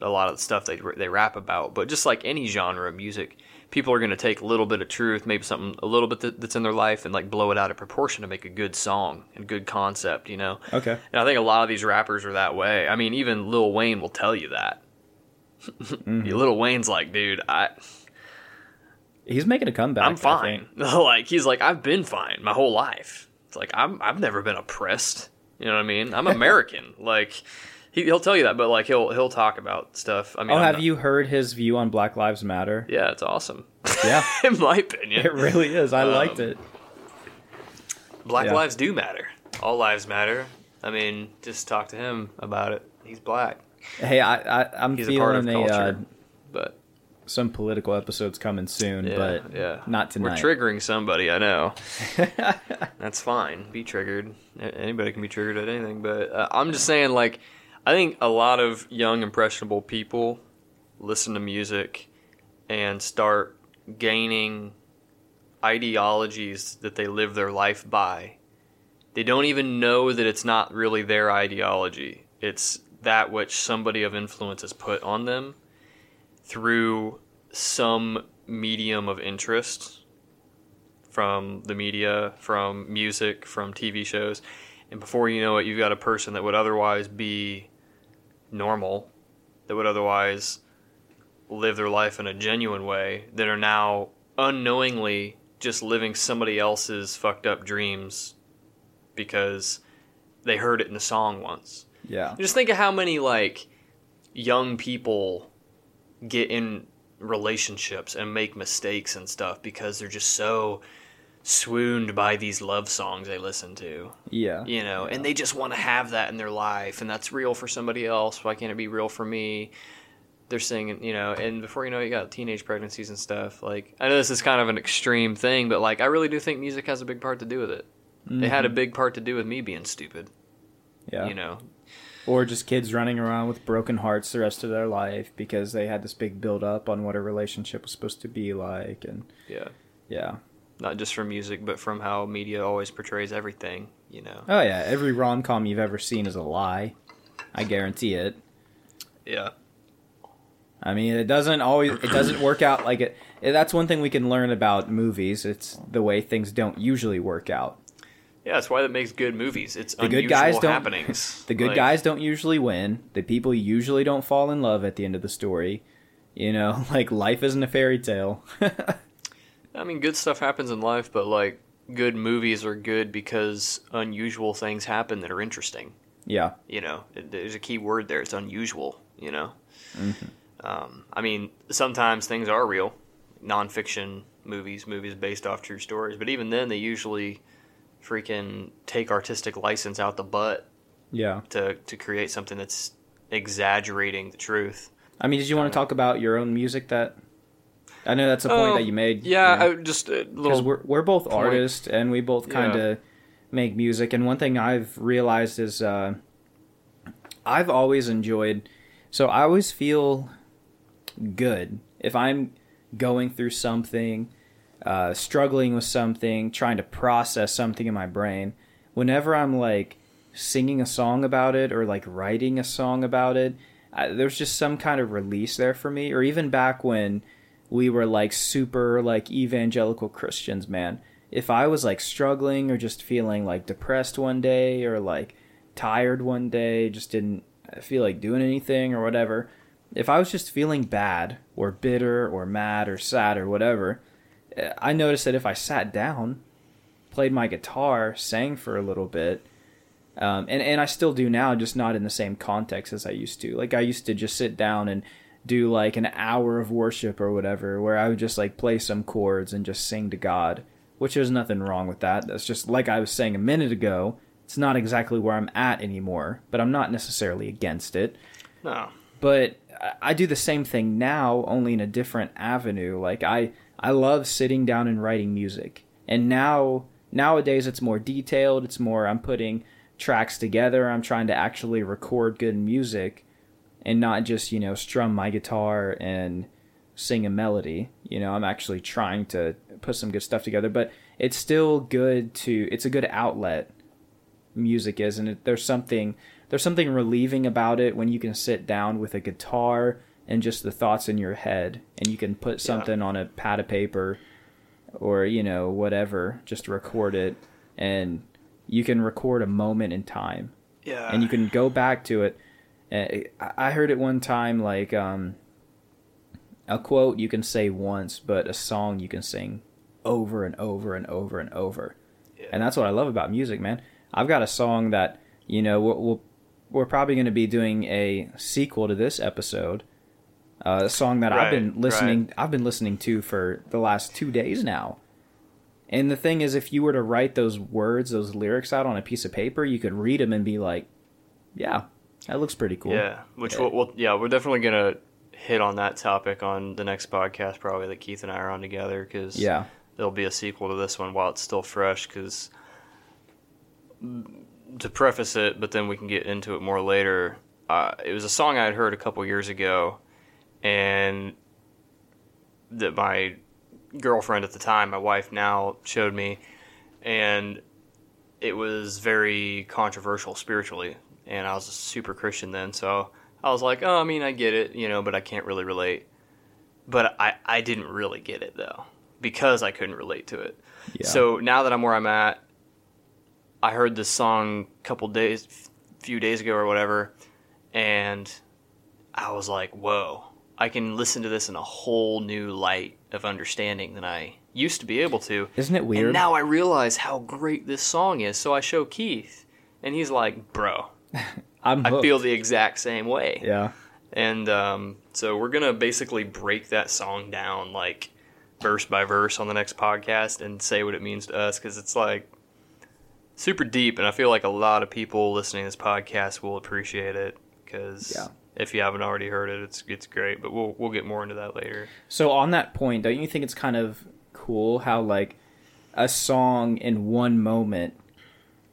S2: a lot of the stuff they they rap about. But just like any genre of music, people are going to take a little bit of truth, maybe something a little bit that, that's in their life, and like blow it out of proportion to make a good song and good concept. You know.
S1: okay.
S2: And I think a lot of these rappers are that way. I mean, even Lil Wayne will tell you that.
S1: Mm-hmm.
S2: Lil Wayne's like, dude, I
S1: He's making a comeback.
S2: I'm fine. like he's like, I've been fine my whole life. It's like I'm I've never been oppressed. You know what I mean? I'm American. like he, he'll tell you that, but like he'll he'll talk about stuff. I mean,
S1: Oh,
S2: I'm
S1: have
S2: not-
S1: you heard his view on Black Lives Matter?
S2: Yeah, it's awesome.
S1: Yeah.
S2: In my opinion,
S1: It really is. I
S2: Um,
S1: liked it.
S2: Black
S1: yeah.
S2: lives do matter. All lives matter. I mean, just talk to him about it. He's black.
S1: Hey, I, I I'm
S2: He's a part of
S1: feeling a,
S2: culture.
S1: uh,
S2: but
S1: some political episodes coming soon,
S2: yeah,
S1: but
S2: yeah,
S1: not tonight.
S2: We're triggering somebody. I know. That's fine. Be triggered. Anybody can be triggered at anything. But uh, I'm just saying, like, I think a lot of young, impressionable people listen to music and start gaining ideologies that they live their life by. They don't even know that it's not really their ideology. It's that which somebody of influence has put on them through some medium of interest from the media, from music, from TV shows. And before you know it, you've got a person that would otherwise be normal, that would otherwise live their life in a genuine way, that are now unknowingly just living somebody else's fucked up dreams because they heard it in a song once.
S1: Yeah.
S2: Just think of how many like young people get in relationships and make mistakes and stuff because they're just so swooned by these love songs they listen to,
S1: Yeah.
S2: you know, and they just want to have that in their life and that's real for somebody else. Why can't it be real for me? They're singing, you know, and before you know it, you got teenage pregnancies and stuff. Like, I know this is kind of an extreme thing, but like, I really do think music has a big part to do with it. It had a mm-hmm. big part to do with me being stupid,
S1: Yeah.
S2: you know.
S1: Or just kids running around with broken hearts the rest of their life because they had this big build up on what a relationship was supposed to be like and
S2: Yeah.
S1: yeah.
S2: not just from music, but from how media always portrays everything. You know.
S1: Oh yeah, every rom com you've ever seen is a lie. I guarantee it.
S2: Yeah.
S1: I mean, it doesn't always it doesn't work out like it. That's one thing we can learn about movies. It's the way things don't usually work out.
S2: Yeah, that's why that makes good movies. It's
S1: The good
S2: unusual
S1: guys don't-
S2: happenings.
S1: The good
S2: Like,
S1: guys don't usually win. The people usually don't fall in love at the end of the story. You know, like life isn't a fairy tale.
S2: I mean, good stuff happens in life, but like good movies are good because unusual things happen that are interesting.
S1: Yeah.
S2: You know, there's a key word there. It's unusual. You know, um, I mean, sometimes things are real, nonfiction movies, movies based off true stories. But even then, they usually freaking take artistic license out the butt
S1: Yeah.
S2: to to create something that's exaggerating the truth.
S1: I mean, did you want to talk about your own music that I know that's a point
S2: Oh,
S1: that you made.
S2: Yeah,
S1: you know,
S2: I, just a
S1: because
S2: little.
S1: we're we're both
S2: point.
S1: artists and we both kind of make music. And one thing I've realized is uh, I've always enjoyed. So I always feel good if I'm going through something, uh, struggling with something, trying to process something in my brain. Whenever I'm like singing a song about it or like writing a song about it, I, there's just some kind of release there for me. Or even back when we were like super like evangelical Christians, man. If I was like struggling or just feeling like depressed one day or like tired one day, just didn't feel like doing anything or whatever, if I was just feeling bad or bitter or mad or sad or whatever, I noticed that if I sat down, played my guitar, sang for a little bit, um, and and I still do now, just not in the same context as I used to. Like I used to just sit down and do like an hour of worship or whatever, where I would just like play some chords and just sing to God, which there's nothing wrong with that. That's just like I was saying a minute ago. It's not exactly where I'm at anymore, but I'm not necessarily against it
S2: no,
S1: but I- I do the same thing now, only in a different avenue. Like I, I love sitting down and writing music, and now nowadays it's more detailed. It's more I'm putting tracks together. I'm trying to actually record good music, and not just you know strum my guitar and sing a melody. You know, I'm actually trying to put some good stuff together. But it's still good to. It's a good outlet. Music is, and it, there's something there's something relieving about it when you can sit down with a guitar and just the thoughts in your head and you can put something on a pad of paper or you know whatever just record it and you can record a moment in time.
S2: Yeah,
S1: and you can go back to it. I I heard it one time like um a quote you can say once but a song you can sing over and over and over and over.
S2: Yeah.
S1: and that's what i love about music man. I've got a song that you know we'll, we'll we're probably going to be doing a sequel to this episode uh, a song that i've been
S2: Right,
S1: listening i've been listening to for the last two days now. And the thing is if you were to write those words those lyrics out on a piece of paper you could read them and be like yeah that looks pretty cool.
S2: Yeah, which we'll, we'll yeah we're definitely gonna hit on that topic on the next podcast probably that Keith and I are on together because
S1: yeah.
S2: there'll be a sequel to this one while it's still fresh because to preface it but then we can get into it more later uh, it was a song i had heard a couple years ago and that my girlfriend at the time my wife now showed me and it was very controversial spiritually and i was a super christian then so i was like oh i mean i get it you know but i can't really relate. But i, I didn't really get it though because i couldn't relate to it.
S1: Yeah.
S2: So now that I'm where I'm at, I heard this song a couple days, few days ago or whatever, and I was like, "Whoa! I can listen to this in a whole new light of understanding than I used to be able to."
S1: isn't it weird
S2: And now I realize how great this song is. So I show Keith, and he's like, "Bro,
S1: i'm
S2: I feel the exact same way."
S1: yeah
S2: And um, so we're gonna basically break that song down like verse by verse on the next podcast and say what it means to us because it's like super deep, and I feel like a lot of people listening to this podcast will appreciate it because
S1: Yeah.
S2: If you haven't already heard it, it's it's great. But we'll we'll get more into that later.
S1: So on that point, don't you think it's kind of cool how like a song in one moment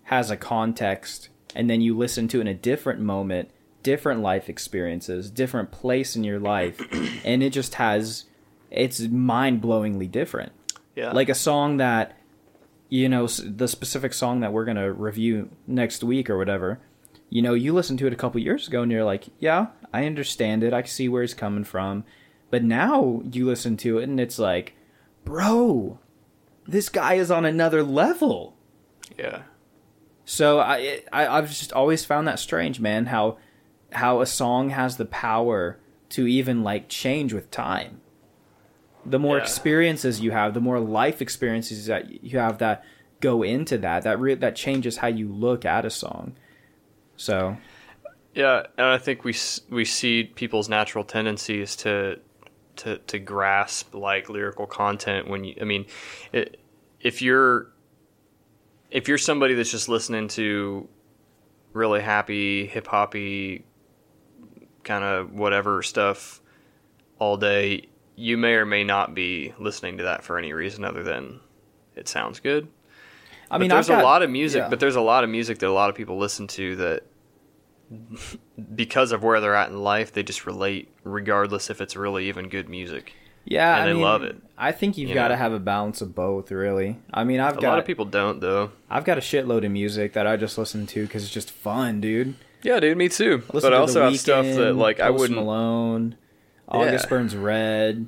S1: has a context and then you listen to it in a different moment, different life experiences, different place in your life, and it just has it's mind-blowingly different.
S2: Yeah,
S1: Like a song that you know, the specific song that we're going to review next week or whatever. You know, you listened to it a couple years ago and you're like, "Yeah, I understand it. I see where it's coming from." But now you listen to it and it's like, "Bro, this guy is on another level."
S2: yeah,
S1: So I, I I've just always found that strange, man. How how a song has the power to even like change with time. The more
S2: Yeah.
S1: experiences you have, the more life experiences that you have that go into that that re- that changes how you look at a song. So
S2: Yeah, and I think we we see people's natural tendencies to to to grasp like lyrical content when you. I mean, it, if you're if you're somebody that's just listening to really happy hip hoppy kind of whatever stuff all day, you may or may not be listening to that for any reason other than it sounds good.
S1: I mean,
S2: but there's
S1: got-
S2: a lot of music,
S1: yeah.
S2: but there's a lot of music that a lot of people listen to that because of where they're at in life, they just relate regardless if it's really even good music.
S1: yeah,
S2: and
S1: I
S2: they
S1: mean,
S2: love it,
S1: I think you've
S2: you
S1: got to have a balance of both, really. I mean, I've
S2: A
S1: got a
S2: lot of people don't though.
S1: I've got a shitload of music that I just listen to because it's just fun, dude.
S2: Yeah, dude, me too.
S1: Listen
S2: but I also
S1: The
S2: have stuff that like I wouldn't
S1: Malone, August
S2: Yeah.
S1: Burns Red,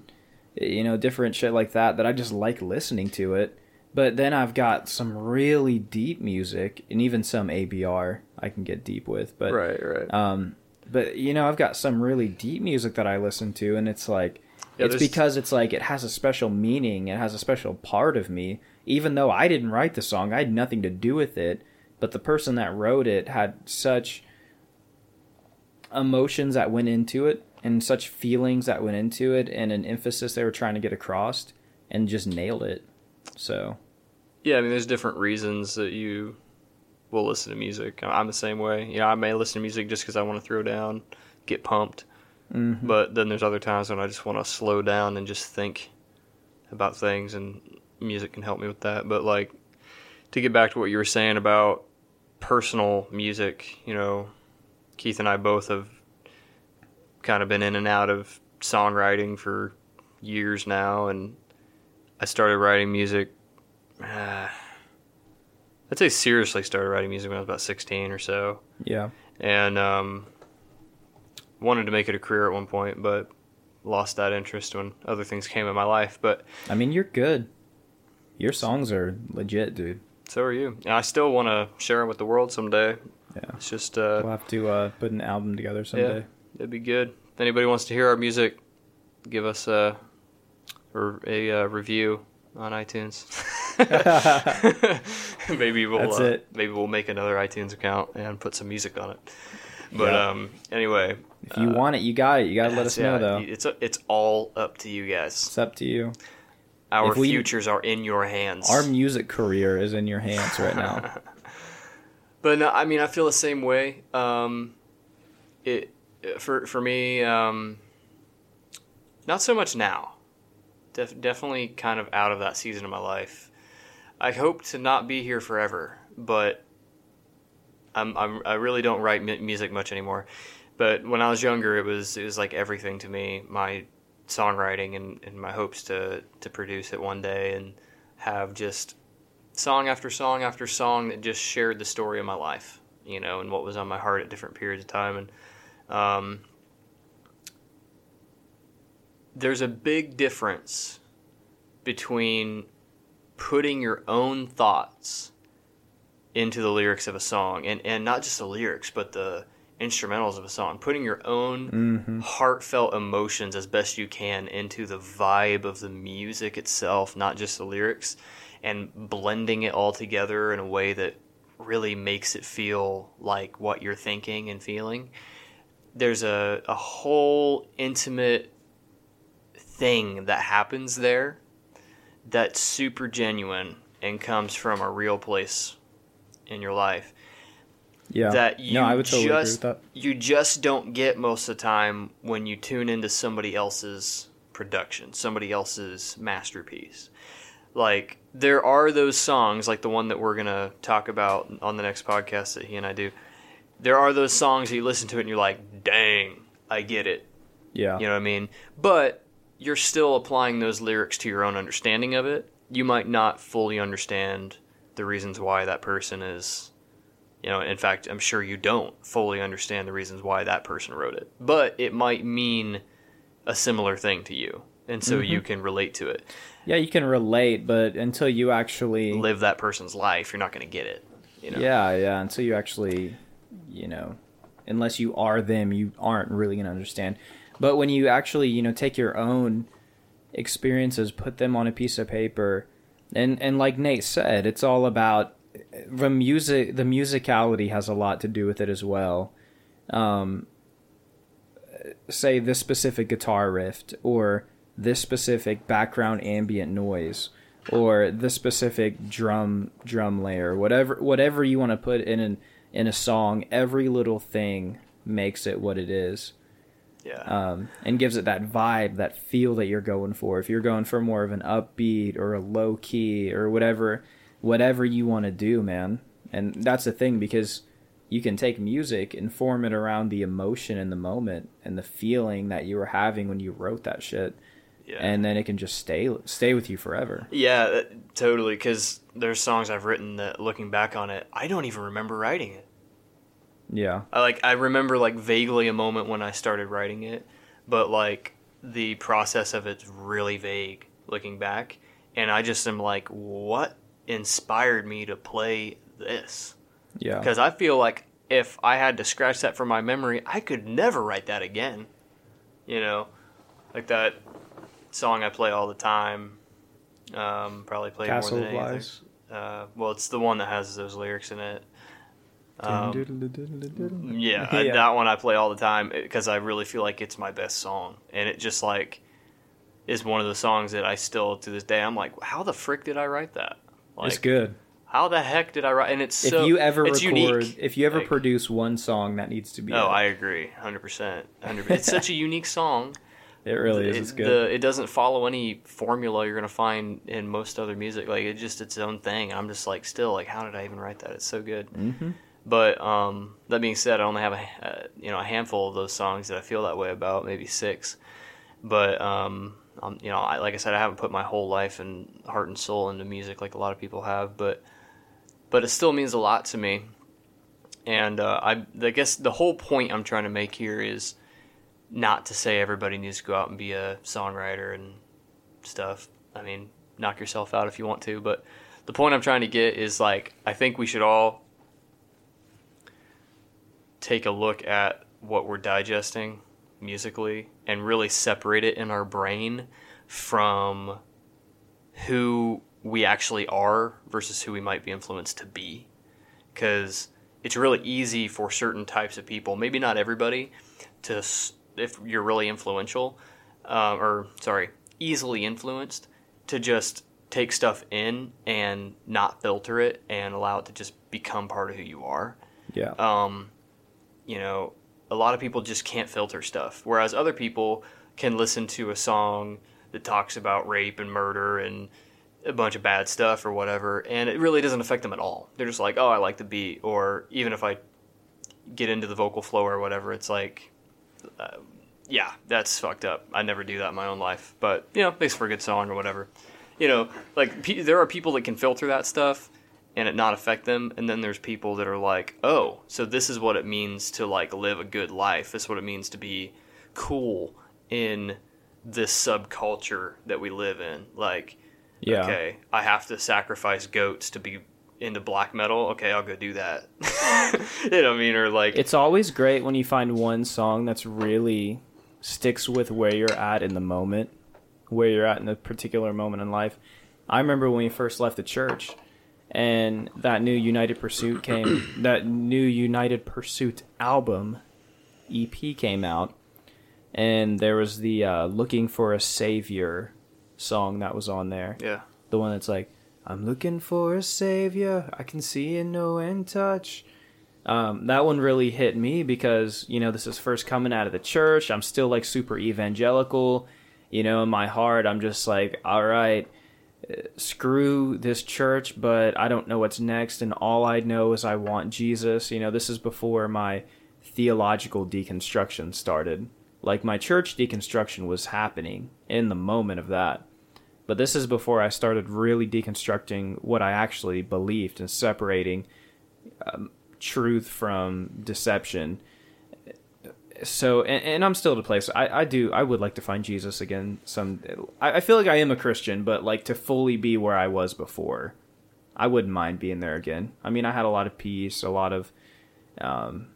S1: you know, different shit like that that I just like listening to it. But then I've got some really deep music and even some ABR I can get deep with. But
S2: Right, right.
S1: um, but you know, I've got some really deep music that I listen to, and it's like
S2: Yeah,
S1: it's
S2: there's-
S1: because it's like it has a special meaning, it has a special part of me. Even though I didn't write the song, I had nothing to do with it, but the person that wrote it had such emotions that went into it and such feelings that went into it and an emphasis they were trying to get across and just nailed it. So,
S2: Yeah, I mean, there's different reasons that you will listen to music. I'm the same way. You know, I may listen to music just because I want to throw down, get pumped.
S1: mhm.
S2: But then there's other times when I just want to slow down and just think about things, and music can help me with that. But like to get back to what you were saying about personal music, you know, Keith and I both have kind of been in and out of songwriting for years now, and I started writing music. Uh, I'd say seriously started writing music when I was about 16 or so
S1: yeah.
S2: and um, wanted to make it a career at one point, but lost that interest when other things came in my life. But
S1: I mean, you're good. Your songs are legit, dude.
S2: so are you. And I still want to share them with the world someday.
S1: Yeah.
S2: It's just uh,
S1: We'll have to uh, put an album together someday.
S2: Yeah, it'd be good. If anybody wants to hear our music, give us a or a uh, review on iTunes. maybe we'll uh, maybe we'll make another iTunes account and put some music on it. But
S1: Yeah.
S2: um, anyway,
S1: If you
S2: uh,
S1: want it, you got it. You gotta let
S2: That's-
S1: us know,
S2: yeah,
S1: though.
S2: It's it's all up to you guys.
S1: It's up to you.
S2: Our
S1: we-
S2: futures are in your hands.
S1: Our music career is in your hands right now.
S2: but no, I mean, I feel the same way. Um, it for for me, um, not so much now. Def- definitely kind of out of that season of my life. I hope to not be here forever, but I'm, I'm I really don't write mu- music much anymore. But when I was younger, it was it was like everything to me. My songwriting and, and my hopes to to produce it one day and have just song after song after song that just shared the story of my life, you know, and what was on my heart at different periods of time. And um, there's a big difference between putting your own thoughts into the lyrics of a song, and, and not just the lyrics, but the instrumentals of a song, putting your own
S1: hmm
S2: heartfelt emotions as best you can into the vibe of the music itself, not just the lyrics, and blending it all together in a way that really makes it feel like what you're thinking and feeling. There's a, a whole intimate thing that happens there that's super genuine and comes from a real place in your life
S1: Yeah.
S2: that you
S1: no, I would totally
S2: just
S1: agree with that.
S2: you just don't get most of the time when you tune into somebody else's production, somebody else's masterpiece. Like there are those songs like the one that we're going to talk about on the next podcast that he and I do. There are those songs that you listen to it and you're like, "Dang, I get it."
S1: Yeah.
S2: You know what I mean? But you're still applying those lyrics to your own understanding of it. You might not fully understand the reasons why that person is, you know, in fact, I'm sure you don't fully understand the reasons why that person wrote it. But it might mean a similar thing to you. And so you mm-hmm. can relate to it.
S1: Yeah, you can relate, but until you actually
S2: Live that person's life, you're not going to get it. You know?
S1: Yeah, yeah, until you actually, you know, unless you are them, you aren't really going to understand. But when you actually, you know, take your own experiences, put them on a piece of paper, and and like Nate said, it's all about the music the musicality has a lot to do with it as well. Um, say this specific guitar riff or this specific background ambient noise or this specific drum drum layer whatever whatever you want to put in an in a song every little thing makes it what it is
S2: Yeah.
S1: um, and gives it that vibe, that feel that you're going for. If you're going for more of an upbeat or a low key or whatever, whatever you want to do, man. And that's the thing because you can take music and form it around the emotion in the moment and the feeling that you were having when you wrote that shit,
S2: yeah.
S1: and then it can just stay stay with you forever.
S2: Yeah, uh, totally. Because there's songs I've written that, looking back on it, I don't even remember writing it.
S1: Yeah,
S2: I like I remember like vaguely a moment when I started writing it, but like the process of it's really vague looking back, and I just am like, what inspired me to play this?
S1: yeah,
S2: Because I feel like if I had to scratch that from my memory, I could never write that again. You know, like that song I play all the time. Um, probably play more than anything. Uh, well, it's the one that has those lyrics in it. Um, yeah,
S1: Yeah.
S2: that one I play all the time because I really feel like it's my best song, and it just like is one of the songs that I still to this day I'm like, how the frick did I write that? Like,
S1: it's good.
S2: How the heck did I write? And it's
S1: If
S2: so
S1: you ever
S2: it's
S1: record,
S2: unique.
S1: if you ever
S2: Like-
S1: produce one song that needs to be,
S2: Oh,
S1: it.
S2: I agree, hundred percent. It's such a unique song.
S1: it really is.
S2: It,
S1: It's good.
S2: The, it doesn't follow any formula you're gonna find in most other music. Like it's just its own thing. I'm just like, still like, how did I even write that? It's so good.
S1: hmm
S2: But um, that being said, I only have a uh, you know a handful of those songs that I feel that way about, maybe six. But um, um, you know, I, like I said, I haven't put my whole life and heart and soul into music like a lot of people have. But but it still means a lot to me. And uh, I, I guess the whole point I'm trying to make here is not to say everybody needs to go out and be a songwriter and stuff. I mean, knock yourself out if you want to, but the point I'm trying to get is like I think we should all take a look at what we're digesting musically and really separate it in our brain from who we actually are versus who we might be influenced to be because it's really easy for certain types of people maybe not everybody to if you're really influential uh, or sorry easily influenced to just take stuff in and not filter it and allow it to just become part of who you are
S1: Yeah.
S2: um, you know, a lot of people just can't filter stuff, whereas other people can listen to a song that talks about rape and murder and a bunch of bad stuff or whatever, and it really doesn't affect them at all. They're just like, oh, I like the beat, or even if I get into the vocal flow or whatever, it's like, uh, yeah, that's fucked up. I never do that in my own life, but you know, makes for a good song or whatever. You know, like pe- there are people that can filter that stuff and it not affect them, and then there's people that are like, oh, so this is what it means to like live a good life. This is what it means to be cool in this subculture that we live in. Like,
S1: Yeah.
S2: okay, I have to sacrifice goats to be into black metal. Okay, I'll go do that. you know what I mean? Or like,
S1: It's always great when you find one song that's really sticks with where you're at in the moment, where you're at in a particular moment in life. I remember when we first left the church and that new United Pursuit came, that new United Pursuit album EP came out, and there was the uh, Looking for a Savior song that was on there.
S2: Yeah,
S1: the one that's like i'm looking for a savior i can see and know and touch. Um, that one really hit me because you know this is first coming out of the church. I'm still like super evangelical. You know in my heart i'm just like all right screw this church but i don't know what's next and all i know is i want jesus. You know this is before my theological deconstruction started. Like my church deconstruction was happening in the moment of that. But this is before I started really deconstructing what I actually believed and separating um, truth from deception. So, and, and I'm still at a place. I, I do. I would like to find Jesus again. Some. I, I feel like I am a Christian, but like to fully be where I was before, I wouldn't mind being there again. I mean, I had a lot of peace, a lot of, um,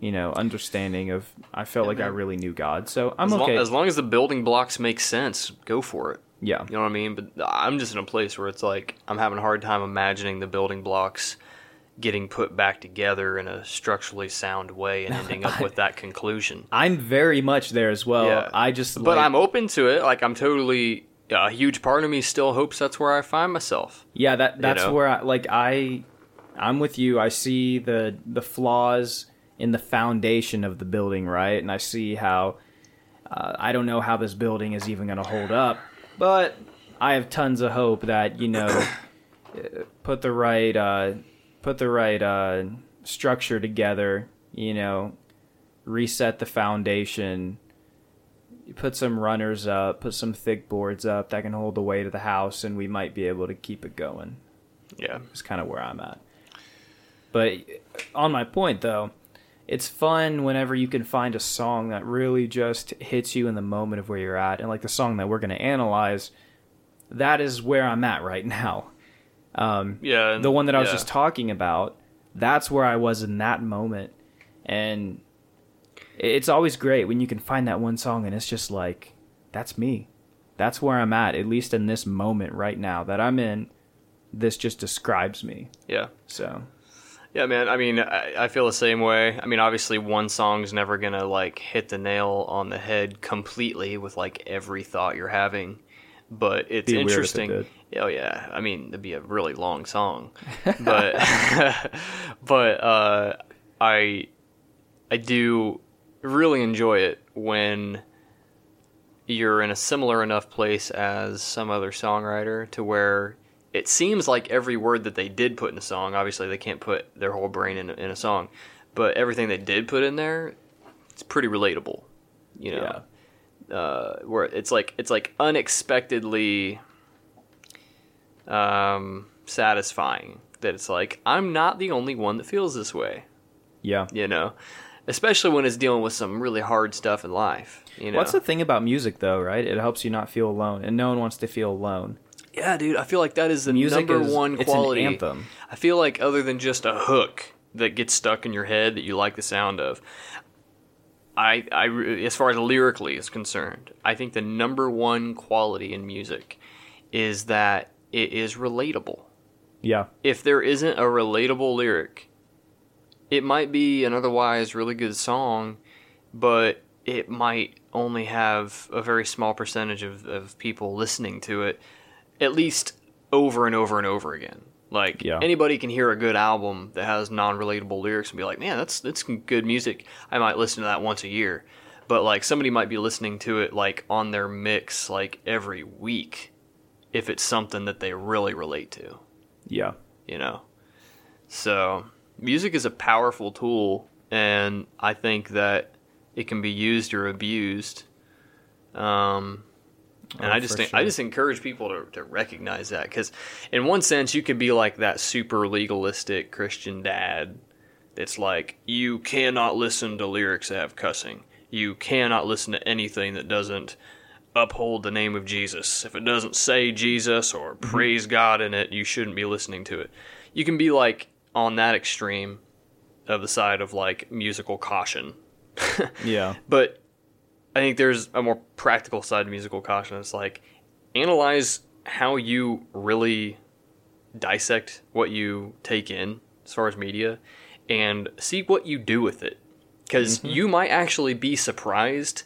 S1: you know, understanding of. I felt
S2: Yeah,
S1: like I really knew God, so I'm
S2: as,
S1: okay.
S2: long, as long as the building blocks make sense, go for it.
S1: Yeah.
S2: You know what I mean? But I'm just in a place where it's like I'm having a hard time imagining the building blocks getting put back together in a structurally sound way and ending up with that conclusion.
S1: I'm very much there as well.
S2: Yeah.
S1: I just
S2: But
S1: like-
S2: I'm open to it. Like I'm totally a huge part of me still hopes that's where I find myself.
S1: Yeah, that that's
S2: know?
S1: where I like I I'm with you. I see the the flaws in the foundation of the building, right? And I see how uh, I don't know how this building is even going to hold up, but I have tons of hope that you know uh, put the right uh, put the right uh, structure together. You know, reset the foundation. Put some runners up, put some thick boards up that can hold the weight of the house, and we might be able to keep it going
S2: Yeah.
S1: It's kind of where I'm at. But on my point, though, it's fun whenever you can find a song that really just hits you in the moment of where you're at. And like the song that we're going to analyze, that is where I'm at right now. Um,
S2: Yeah. and-
S1: the one that I was
S2: yeah.
S1: just talking about, that's where I was in that moment. And it's always great when you can find that one song and it's just like, that's me. That's where I'm at, at least in this moment right now that I'm in. This just describes me.
S2: Yeah.
S1: So,
S2: Yeah, man. I mean, I, I feel the same way. I mean, obviously, one song's never gonna like hit the nail on the head completely with like every thought you're having, but it's
S1: Be it
S2: interesting.
S1: did.
S2: Oh yeah, I mean, it'd be a really long song, but but uh, I I do really enjoy it when you're in a similar enough place as some other songwriter to where it seems like every word that they did put in a song obviously they can't put their whole brain in, a- in a song but everything they did put in there it's pretty relatable you know uh, where it's like it's like unexpectedly um, satisfying that it's like i'm not the only one that feels this way
S1: yeah.
S2: you know especially when it's dealing with some really hard stuff in life you know
S1: What's the thing about music, though, right? It helps you not feel alone, and no one wants to feel alone.
S2: Yeah, dude, I feel like that is the
S1: Music
S2: number
S1: is
S2: one
S1: it's
S2: quality.
S1: an anthem.
S2: I feel like other than just a hook that gets stuck in your head that you like the sound of, I, I, as far as lyrically is concerned, I think the number one quality in music is that it is relatable.
S1: Yeah,
S2: If there isn't a relatable lyric, it might be an otherwise really good song, but it might only have a very small percentage of, of people listening to it, at least over and over and over again. Like
S1: Yeah.
S2: anybody can hear a good album that has non-relatable lyrics and be like, "Man, that's that's good music. I might listen to that once a year." But like somebody might be listening to it like on their mix like every week if it's something that they really relate to
S1: yeah,
S2: you know. So, music is a powerful tool, and I think that it can be used or abused. Um, and
S1: Oh,
S2: I just think, I just encourage people to, to recognize that because, in one sense, you could be like that super legalistic Christian dad that's like, you cannot listen to lyrics that have cussing. You cannot listen to anything that doesn't uphold the name of Jesus. If it doesn't say Jesus or
S1: Mm-hmm.
S2: praise God in it, you shouldn't be listening to it. You can be like on that extreme of the side of like musical caution.
S1: yeah,
S2: But I think there's a more practical side to musical caution. It's like analyze how you really dissect what you take in as far as media and see what you do with it. Because mm-hmm. you might actually be surprised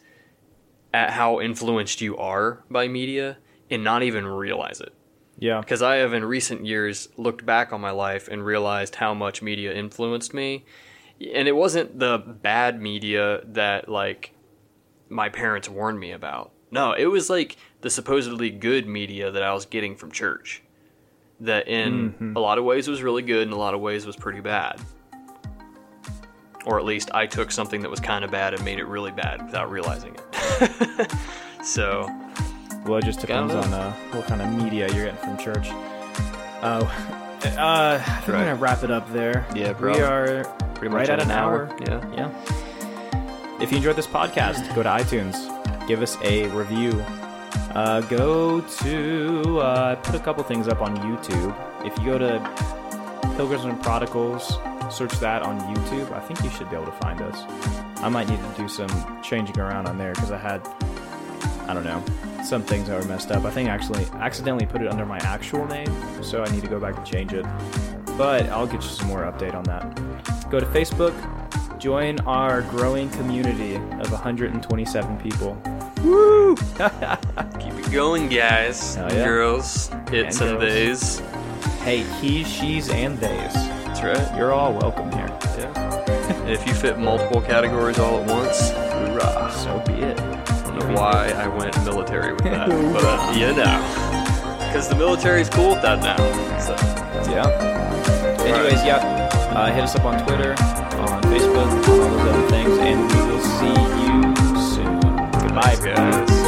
S2: at how influenced you are by media and not even realize it.
S1: yeah,
S2: Because I have in recent years looked back on my life and realized how much media influenced me. And it wasn't the bad media that, like, my parents warned me about. No, it was like the supposedly good media that I was getting from church. That in a lot of ways was really good and a lot of ways was pretty bad. Or at least I took something that was kind of bad and made it really bad without realizing it. so,
S1: Well, it just depends on uh, what kind of media you're getting from church. Oh, uh, I think
S2: Right.
S1: gonna wrap it up there.
S2: Yeah,
S1: we are
S2: pretty
S1: right
S2: much
S1: at
S2: in
S1: an hour.
S2: Yeah.
S1: Yeah. If you enjoyed this podcast, go to iTunes, give us a review. Uh, go to uh, put a couple things up on YouTube. If you go to Pilgrims and Prodigals, search that on YouTube. I think you should be able to find us. I might need to do some changing around on there because I had, I don't know, some things that were messed up. I think I actually accidentally put it under my actual name, so I need to go back and change it. But I'll get you some more update on that. Go to Facebook, join our growing community of 127 people. Woo!
S2: Keep it going, guys.
S1: Hell yeah.
S2: Girls, it's
S1: And
S2: and
S1: girls.
S2: days.
S1: hey, he, she's, and theys.
S2: That's right.
S1: You're all welcome here.
S2: Yeah. if you fit multiple categories all at once, hoorah.
S1: So be it.
S2: I don't know why I went military with that, but uh, you know. Because the military's cool with that now. So,
S1: Yeah. Anyways, yeah. Uh, hit us up on Twitter, on Facebook, all those other things, and we will see you soon. Goodbye,
S2: guys.